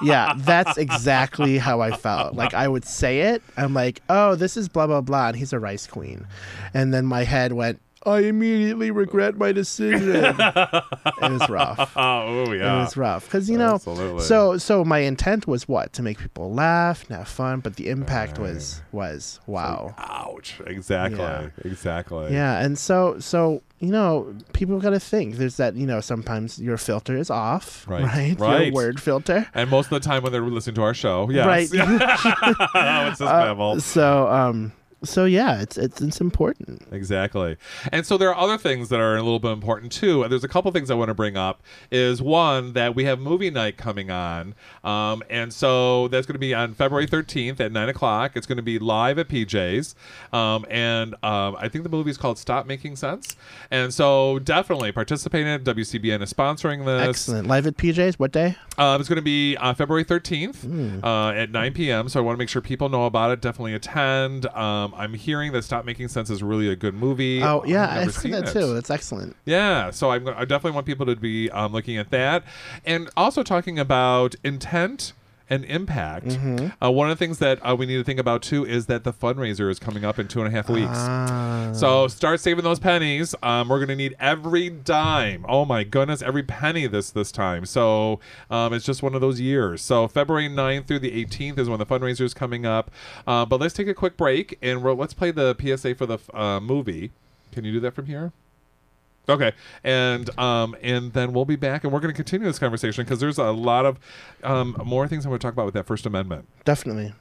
yeah, that's exactly how I felt. Like I would say it, I'm like, oh, this is blah blah blah, and he's a rice queen, and then my head went. I immediately regret my decision. it was rough. oh yeah. It yeah. was rough because you know. Absolutely. So so my intent was what to make people laugh and have fun, but the impact was was wow. Ouch. Exactly. Yeah. Exactly. Yeah, and so so you know, people got to think. There's that you know sometimes your filter is off, Right, right? right. Your word filter, And most of the time when they're listening to our show, yes. right? oh, it's this Uh, so um, so yeah, it's it's it's important. Exactly. And so there are other things that are a little bit important too. There's a couple things I want to bring up. Is one that we have movie night coming on. Um, and so that's going to be on February 13th at 9 o'clock. It's going to be live at PJ's. Um, and um, I think the movie is called Stop Making Sense. And so definitely participate in it. WCBN is sponsoring this. Excellent. Live at PJ's. What day? Um, it's going to be uh, February 13th Hmm. uh, at 9 p.m. So I want to make sure people know about it. Definitely attend. Um, I'm hearing that Stop Making Sense is really a good movie. Oh yeah, I've I've heard seen that it. too. That's excellent. Yeah, so I'm, I definitely want people to be um, looking at that, and also talking about intent and impact. Mm-hmm. Uh, one of the things that uh, we need to think about too is that the fundraiser is coming up in two and a half weeks. Ah. So start saving those pennies. Um, we're going to need every dime. Oh my goodness, every penny this this time. So um, it's just one of those years. So February 9th through the 18th is when the fundraiser is coming up. Uh, but let's take a quick break and we'll, let's play the PSA for the uh, movie. Can you do that from here? Okay, and um, and then we'll be back, and we're going to continue this conversation because there's a lot of um, more things I want to talk about with that First Amendment. Definitely.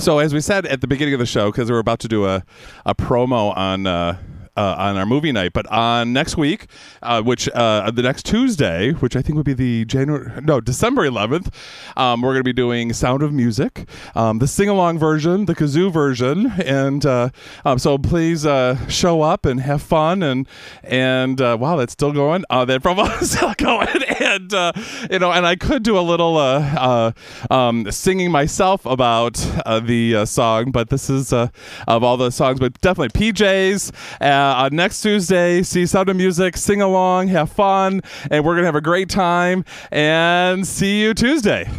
So as we said at the beginning of the show, because we're about to do a, a promo on uh, uh, on our movie night, but on next week, uh, which uh, the next Tuesday, which I think would be the January no December 11th, um, we're going to be doing Sound of Music, um, the sing along version, the kazoo version, and uh, um, so please uh, show up and have fun and and uh, wow, that's still going. Uh, that promo is still going, and uh, you know, and I could do a little uh, uh, um, singing myself about the song, but this is of all the songs, but definitely PJs. Uh, uh, next Tuesday, see Sound of Music, sing along, have fun, and we're gonna have a great time. And see you Tuesday.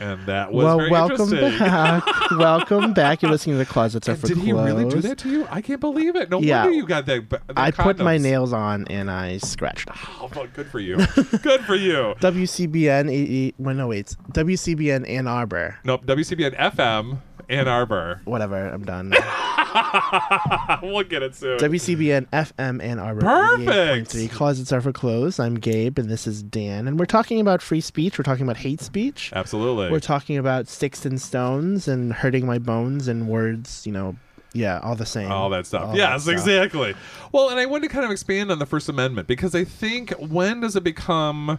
And that was well, very welcome back. welcome back. You're listening to the Closets Are And for did he really do that to you? I can't believe it. No Yeah. wonder you got that. the I put my condoms. nails on and I scratched. Oh, well, good for you. good for you. WCBN, 80, well, no, wait, WCBN Ann Arbor. Nope. WCBN FM Ann Arbor. Whatever, I'm done. we'll get it soon. WCBN FM Ann Arbor. Perfect. 88.3. Closets Are for Clothes. I'm Gabe and this is Dan. And we're talking about free speech. We're talking about hate speech. Absolutely. We're talking about sticks and stones and hurting my bones and words, you know, yeah, all the same. all that stuff. All yes, that stuff. exactly. Well, and I want to kind of expand on the First Amendment because I think when does it become,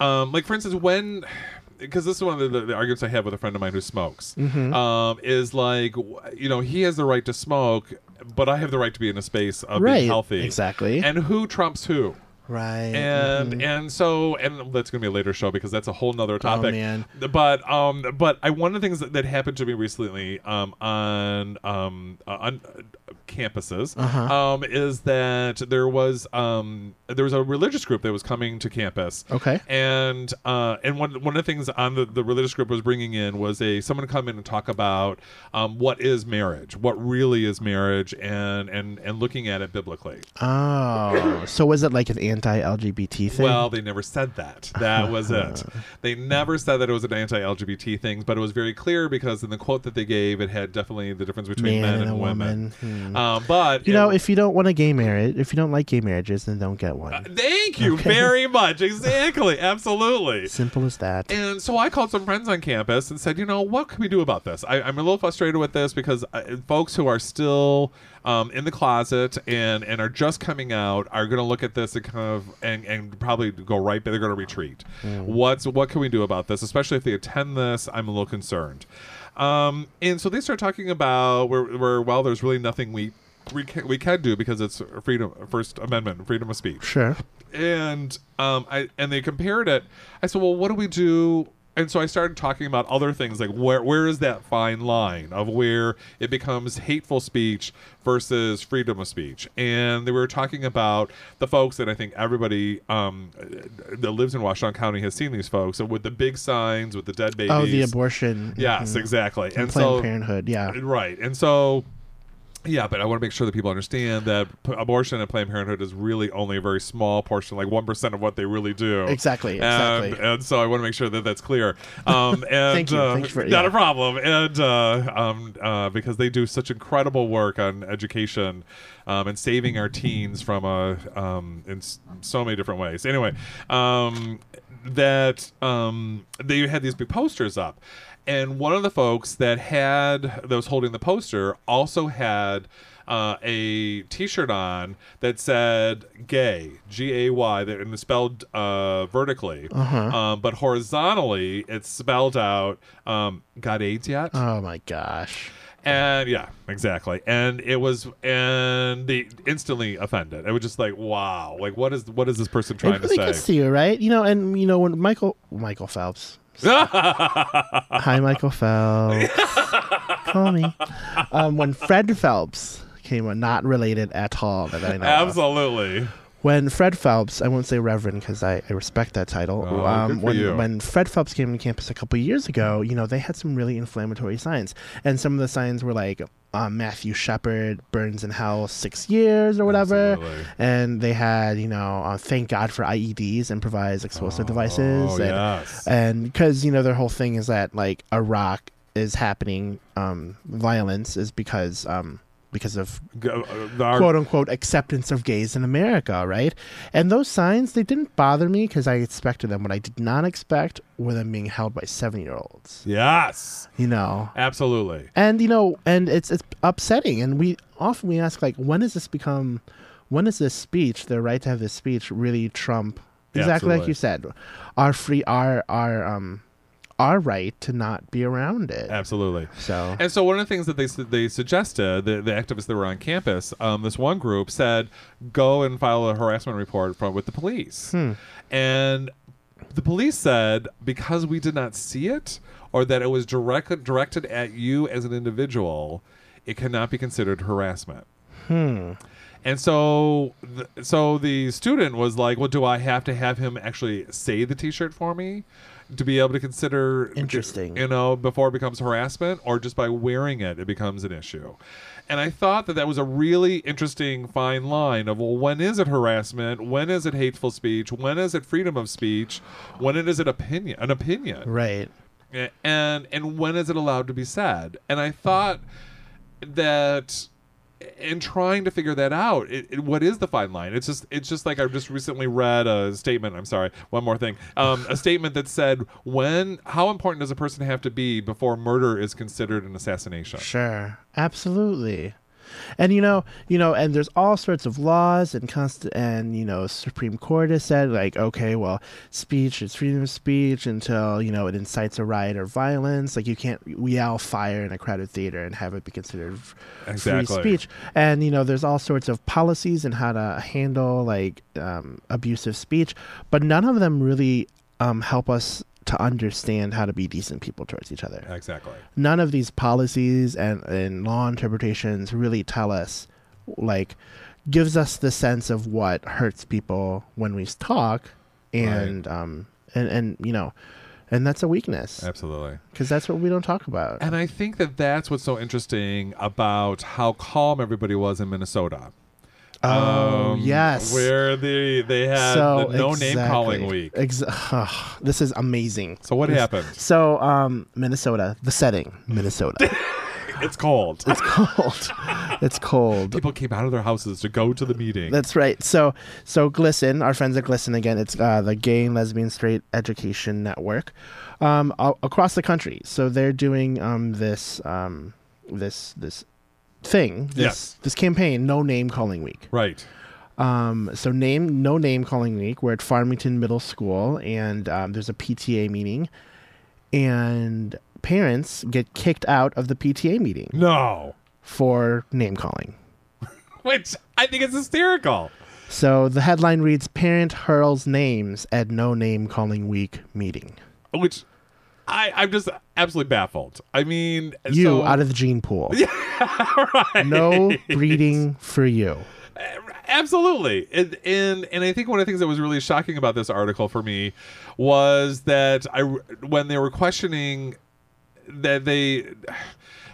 um, like for instance, when. Because this is one of the, the arguments I have with a friend of mine who smokes. Mm-hmm. Um, is like, you know, he has the right to smoke, but I have the right to be in a space of Right, being healthy. exactly. And who trumps who? Right. and mhm. and so and that's gonna be a later show because that's a whole nother topic Oh, man. but um but i one of the things that, that happened to me recently um on um uh, on campuses Uh-huh. um, is that there was um, there was a religious group that was coming to campus. Okay. And uh, and one one of the things on the, the religious group was bringing in was a someone to come in and talk about um, what is marriage, what really is marriage, and and and looking at it biblically. Oh, so was it like an anti-LGBT thing? Well, they never said that. That was it. They never said that it was an anti-LGBT thing, but it was very clear because in the quote that they gave, it had definitely the difference between Man men and and, women. woman. Hmm. Um, but you know, it- if you don't want a gay marriage, if you don't like gay marriages, then don't get one. thank you very much. Exactly, absolutely. Simple as that. And so I called some friends on campus and said, you know, what can we do about this? I, I'm a little frustrated with this because uh, folks who are still um, in the closet and, and are just coming out are going to look at this and kind of and, and probably go right, they're going to retreat. What's what can we do about this? Especially if they attend this, I'm a little concerned. Um, and so they start talking about where, where well, there's really nothing we we can, we can do because it's freedom, First Amendment, freedom of speech Sure. and um, I and they compared it. I said, "Well, what do we do?" And so I started talking about other things like where where is that fine line of where it becomes hateful speech versus freedom of speech. And they were talking about the folks that I think everybody um, that lives in Washington County has seen these folks with the big signs with the dead babies. Oh, the abortion. Yes, mhm. exactly. And And Planned so Parenthood. Yeah. Right. And so, yeah, but I want to make sure that people understand that p- abortion and Planned Parenthood is really only a very small portion, like 1% of what they really do. Exactly, exactly. and so I want to make sure that that's clear. Um, and, Thank you, uh, for- not yeah. a problem. And uh, um, uh, because they do such incredible work on education um, and saving our teens from a, um, in s- so many different ways. Anyway, um, that um, they had these big posters up. And one of the folks that had that was holding the poster also had uh, a T-shirt on that said "gay," G A Y, that and it's spelled uh, vertically, um, but horizontally it's spelled out. Um, Got AIDS yet? Oh my gosh. And yeah, exactly. And it was, and they instantly offended. It was just like, wow, like what is what is this person trying it really to gets say? to see you, right? You know, and you know when Michael Michael Phelps. Hi, Michael Phelps. Call me. Um, when Fred Phelps came on, not related at all that I know. of. Absolutely. When Fred Phelps, I won't say Reverend because I, I respect that title. Oh, um, when you. when Fred Phelps came to campus a couple years ago, you know they had some really inflammatory signs, and some of the signs were like um, Matthew Shepard burns in hell six years or whatever, Absolutely. and they had you know uh, thank God for IEDs improvised explosive devices, Oh, and yes. and because you know their whole thing is that like Iraq is happening, um, violence is because um because of uh, our- quote unquote acceptance of gays in America, right? And those signs they didn't bother me because I expected them. What I did not expect were them being held by seven year olds. yes. You know, Absolutely. and you know, and it's it's upsetting. And we often we ask like, when does this become? When does this speech, the right to have this speech, really trump exactly like you said, our free our our um our right to not be around it. Absolutely. So And so one of the things that they su- they suggested, the, the activists that were on campus, um, this one group said, go and file a harassment report from with the police. And the police said because we did not see it, or that it was direct, directed at you as an individual, it cannot be considered harassment. Hmm. And so, th- so the student was like, "Well, do I have to have him actually say the T-shirt for me to be able to consider Interesting. You know, before it becomes harassment, or just by wearing it, it becomes an issue." And I thought that that was a really interesting fine line of well, when is it harassment? When is it hateful speech? When is it freedom of speech? When it is it opinion? An opinion? right. And and when is it allowed to be said and i thought that in trying to figure that out it, it- what is the fine line? It's just it's just like i've just recently read a statement i'm sorry one more thing um, a statement that said when how important does a person have to be before murder is considered an assassination? Sure, absolutely. And you know, you know, and there's all sorts of laws and const- and you know, Supreme Court has said like, okay, well, speech is freedom of speech until you know it incites a riot or violence. Like you can't yell fire in a crowded theater and have it be considered Exactly. free speech. And you know, there's all sorts of policies and how to handle like um, abusive speech, but none of them really um, help us to understand how to be decent people towards each other exactly none of these policies and, and law interpretations really tell us like gives us the sense of what hurts people when we talk, and um and and you know, and that's a weakness Absolutely. because that's what we don't talk about. And I think that that's what's so interesting about how calm everybody was in Minnesota. Oh Um, yes, Where they they had so the no name calling week. Ex- this is amazing. So what This- happened? So, um, Minnesota, the setting, Minnesota. It's cold. it's cold. It's cold. People came out of their houses to go to the meeting. That's right. So, so GLSEN, our friends at GLSEN again, it's uh, the Gay and Lesbian Straight Education Network, um, a- across the country. So they're doing um, this, um, this, this thing, this, Yes. this campaign, No Name Calling Week. right. Um, so name, no name calling week. We're at Farmington Middle School, and um, there's a PTA meeting, and parents get kicked out of the PTA meeting No. for name calling. Which I think is hysterical. So the headline reads: Parent hurls names at no name calling week meeting. Which I I'm just absolutely baffled. I mean, You so, out of the gene pool. Yeah, No breeding for you. Eh, absolutely, and, and and I think one of the things that was really shocking about this article for me was that I when they were questioning that they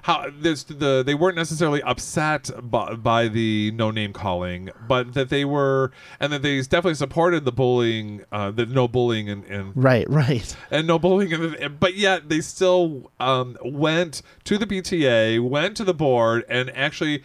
how this the they weren't necessarily upset by, by the no name calling, but that they were and that they definitely supported the bullying, uh, the no bullying and, and Right, right. and no bullying, and, but yet they still um, went to the PTA, went to the board, and actually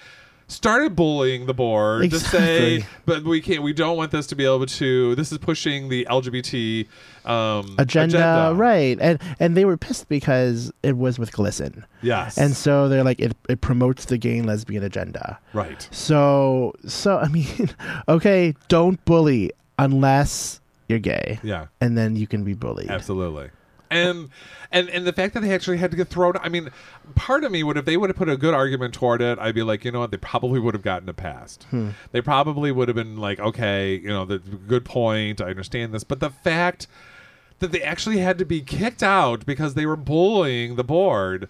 started bullying the board to say, "But we can't. We don't want this to be able to. This is pushing the LGBT um, Agenda, right. And and they were pissed because it was with GLSEN. Yes, And so they're like it, it promotes the gay and lesbian agenda. right. So so I mean, okay, don't bully unless you're gay. Yeah. And then you can be bullied. Absolutely. And and and the fact that they actually had to get thrown I mean, part of me would if they would have put a good argument toward it, I'd be like, you know what, they probably would have gotten it passed. Hmm. They probably would have been like, okay, you know, the good point, I understand this. But the fact that they actually had to be kicked out because they were bullying the board,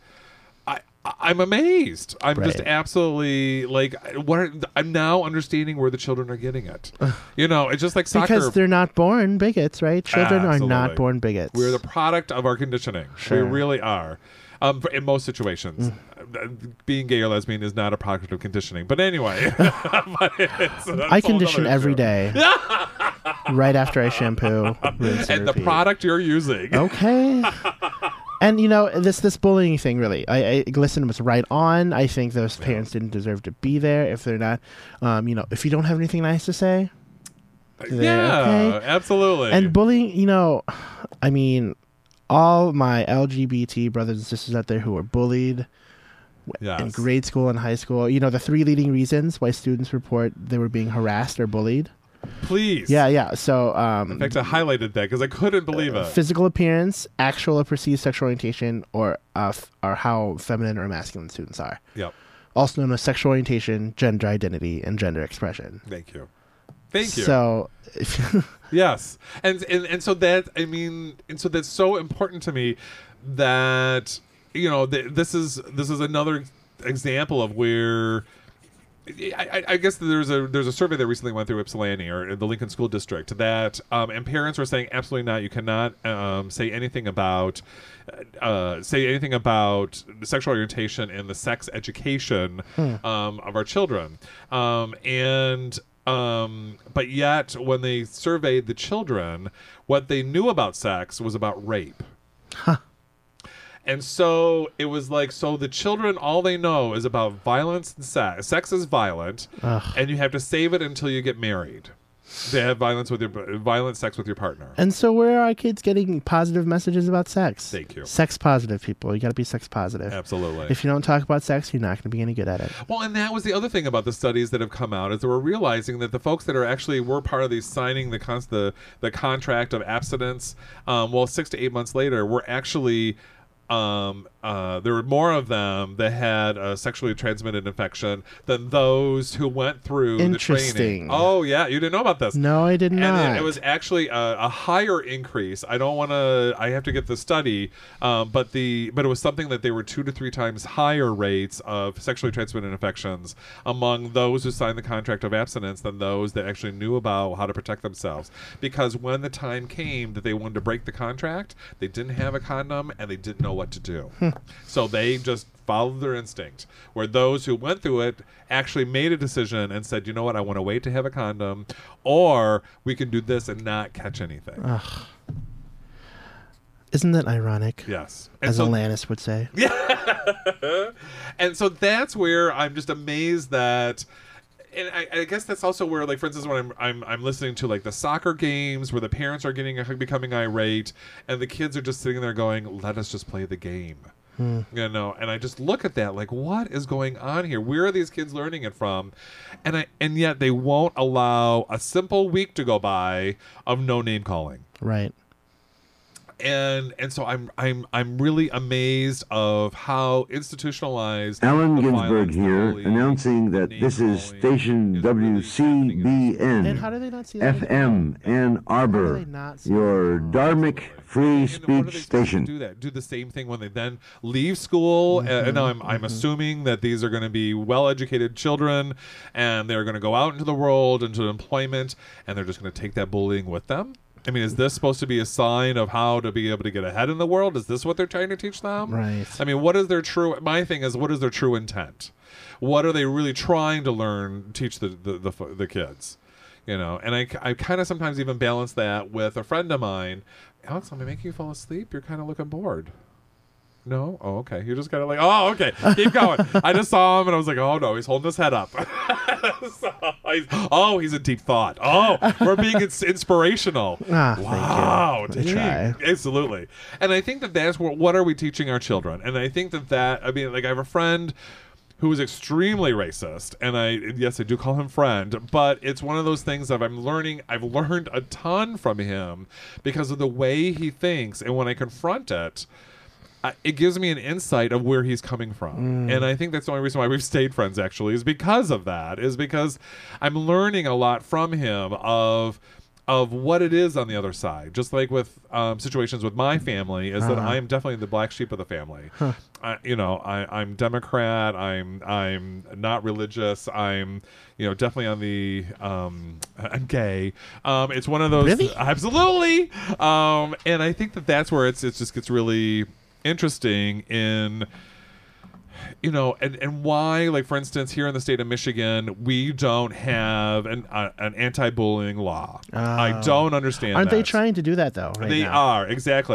I'm amazed. I'm just absolutely like what are, I'm now understanding where the children are getting it. you know, it's just like soccer Because they're not born bigots, right? Children are not born bigots. we're the product of our conditioning. Sure. We really are. Um, in most situations, Mm. Uh, being gay or lesbian is not a product of conditioning. But anyway, but I condition every day. right after I shampoo, and, And the product you're using. Okay. And you know this this bullying thing really, I, I GLSEN was right on. I think those parents didn't deserve to be there if they're not. Um, you know, if you don't have anything nice to say, yeah, okay? absolutely. and bullying. You know, I mean, all my LGBT brothers and sisters out there who were bullied in grade school and high school. You know, the three leading reasons why students report they were being harassed or bullied. Please. Yeah, yeah. So, um, In fact, I highlighted that because I couldn't believe it. physical appearance, actual or perceived sexual orientation, or uh, f- or how feminine or masculine students are. Yep. Also known as sexual orientation, gender identity, and gender expression. Thank you. Thank you. So, Yes, and, and and so that I mean, and so that's so important to me that you know th- this is this is another example of where. I, I guess there's a there's a survey that recently went through Ypsilanti or the Lincoln School District that um, and parents were saying absolutely not. You cannot um, say anything about uh, say anything about sexual orientation and the sex education um, of our children. Um, and um, but yet when they surveyed the children what they knew about sex was about rape and so it was like, so the children, all they know is about violence and sex. Sex is violent, and you have to save it until you get married. They have violence with your violent sex with your partner. and so, where are our kids getting positive messages about sex? Thank you. Sex positive people. You got to be sex positive. Absolutely. If you don't talk about sex, you're not going to be any good at it. Well, and that was the other thing about the studies that have come out is that we're realizing that the folks that are actually were part of these signing the cons- the the contract of abstinence, um, well, six to eight months later, were actually um, uh, there were more of them that had a sexually transmitted infection than those who went through the training. Oh yeah, you didn't know about this. No, I did And not. it, it was actually a, a higher increase. I don't want to. I have to get the study, um, but the but it was something that they were two to three times higher rates of sexually transmitted infections among those who signed the contract of abstinence than those that actually knew about how to protect themselves. Because when the time came that they wanted to break the contract, they didn't have a condom and they didn't know what to do. so they just followed their instinct. Where those who went through it actually made a decision and said, you know what, I want to wait to have a condom, or we can do this and not catch anything. Isn't that ironic? yes. And As so, Alanis would say. Yeah. and so that's where I'm just amazed that. And I, I guess that's also where, like, for instance, when I'm, I'm I'm listening to like the soccer games where the parents are getting uh, becoming irate, and the kids are just sitting there going, "Let us just play the game," hmm. you know. And I just look at that like, what is going on here? Where are these kids learning it from? And I and yet they won't allow a simple week to go by of no name calling Right. And and so I'm I'm I'm really amazed of how institutionalized Allen the Ginsberg here, bullying, announcing that this is station is really happening in this- And how do WCBN they not see that? FM Ann Arbor, they not see your that? dharmic free And what are they speech station. Do that. Do the same thing when they then leave school. Mm-hmm, and I'm I'm assuming that these are going to be well-educated children, and they're going to go out into the world, into employment, and they're just going to take that bullying with them. I mean, is this supposed to be a sign of how to be able to get ahead in the world? Is this what they're trying to teach them? Right. I mean, what is their true? My thing is, what is their true intent? What are they really trying to learn? Teach the the the, the kids, you know. And I I kind of sometimes even balance that with a friend of mine. Alex, me make you fall asleep. You're kind of looking bored. No? Oh, okay. You're just kind of like, oh, okay. Keep going. I just saw him and I was like, oh, no, he's holding his head up. So he's- oh, he's in deep thought. Oh, we're being ins- inspirational. Ah, thank you. wow. Try. Absolutely. And I think that that's what, what are we teaching our children? And I think that that, I mean, like, I have a friend who is extremely racist and i yes i do call him friend but it's one of those things that i'm learning i've learned a ton from him because of the way he thinks and when i confront it I- it gives me an insight of where he's coming from. And i think that's the only reason why we've stayed friends actually is because of that is because i'm learning a lot from him of of what it is on the other side. Just like with um, situations with my family is that i am definitely the black sheep of the family. I, you know I, i'm democrat. I'm i'm not religious. I'm you know definitely on the um i'm gay. Um it's one of those Really? absolutely. Um and i think that that's where it's it just gets really interesting in you know and and why like for instance here in the state of michigan we don't have an uh, an anti-bullying law i Oh. don't understand Aren't they trying to do that though? Right they now? are exactly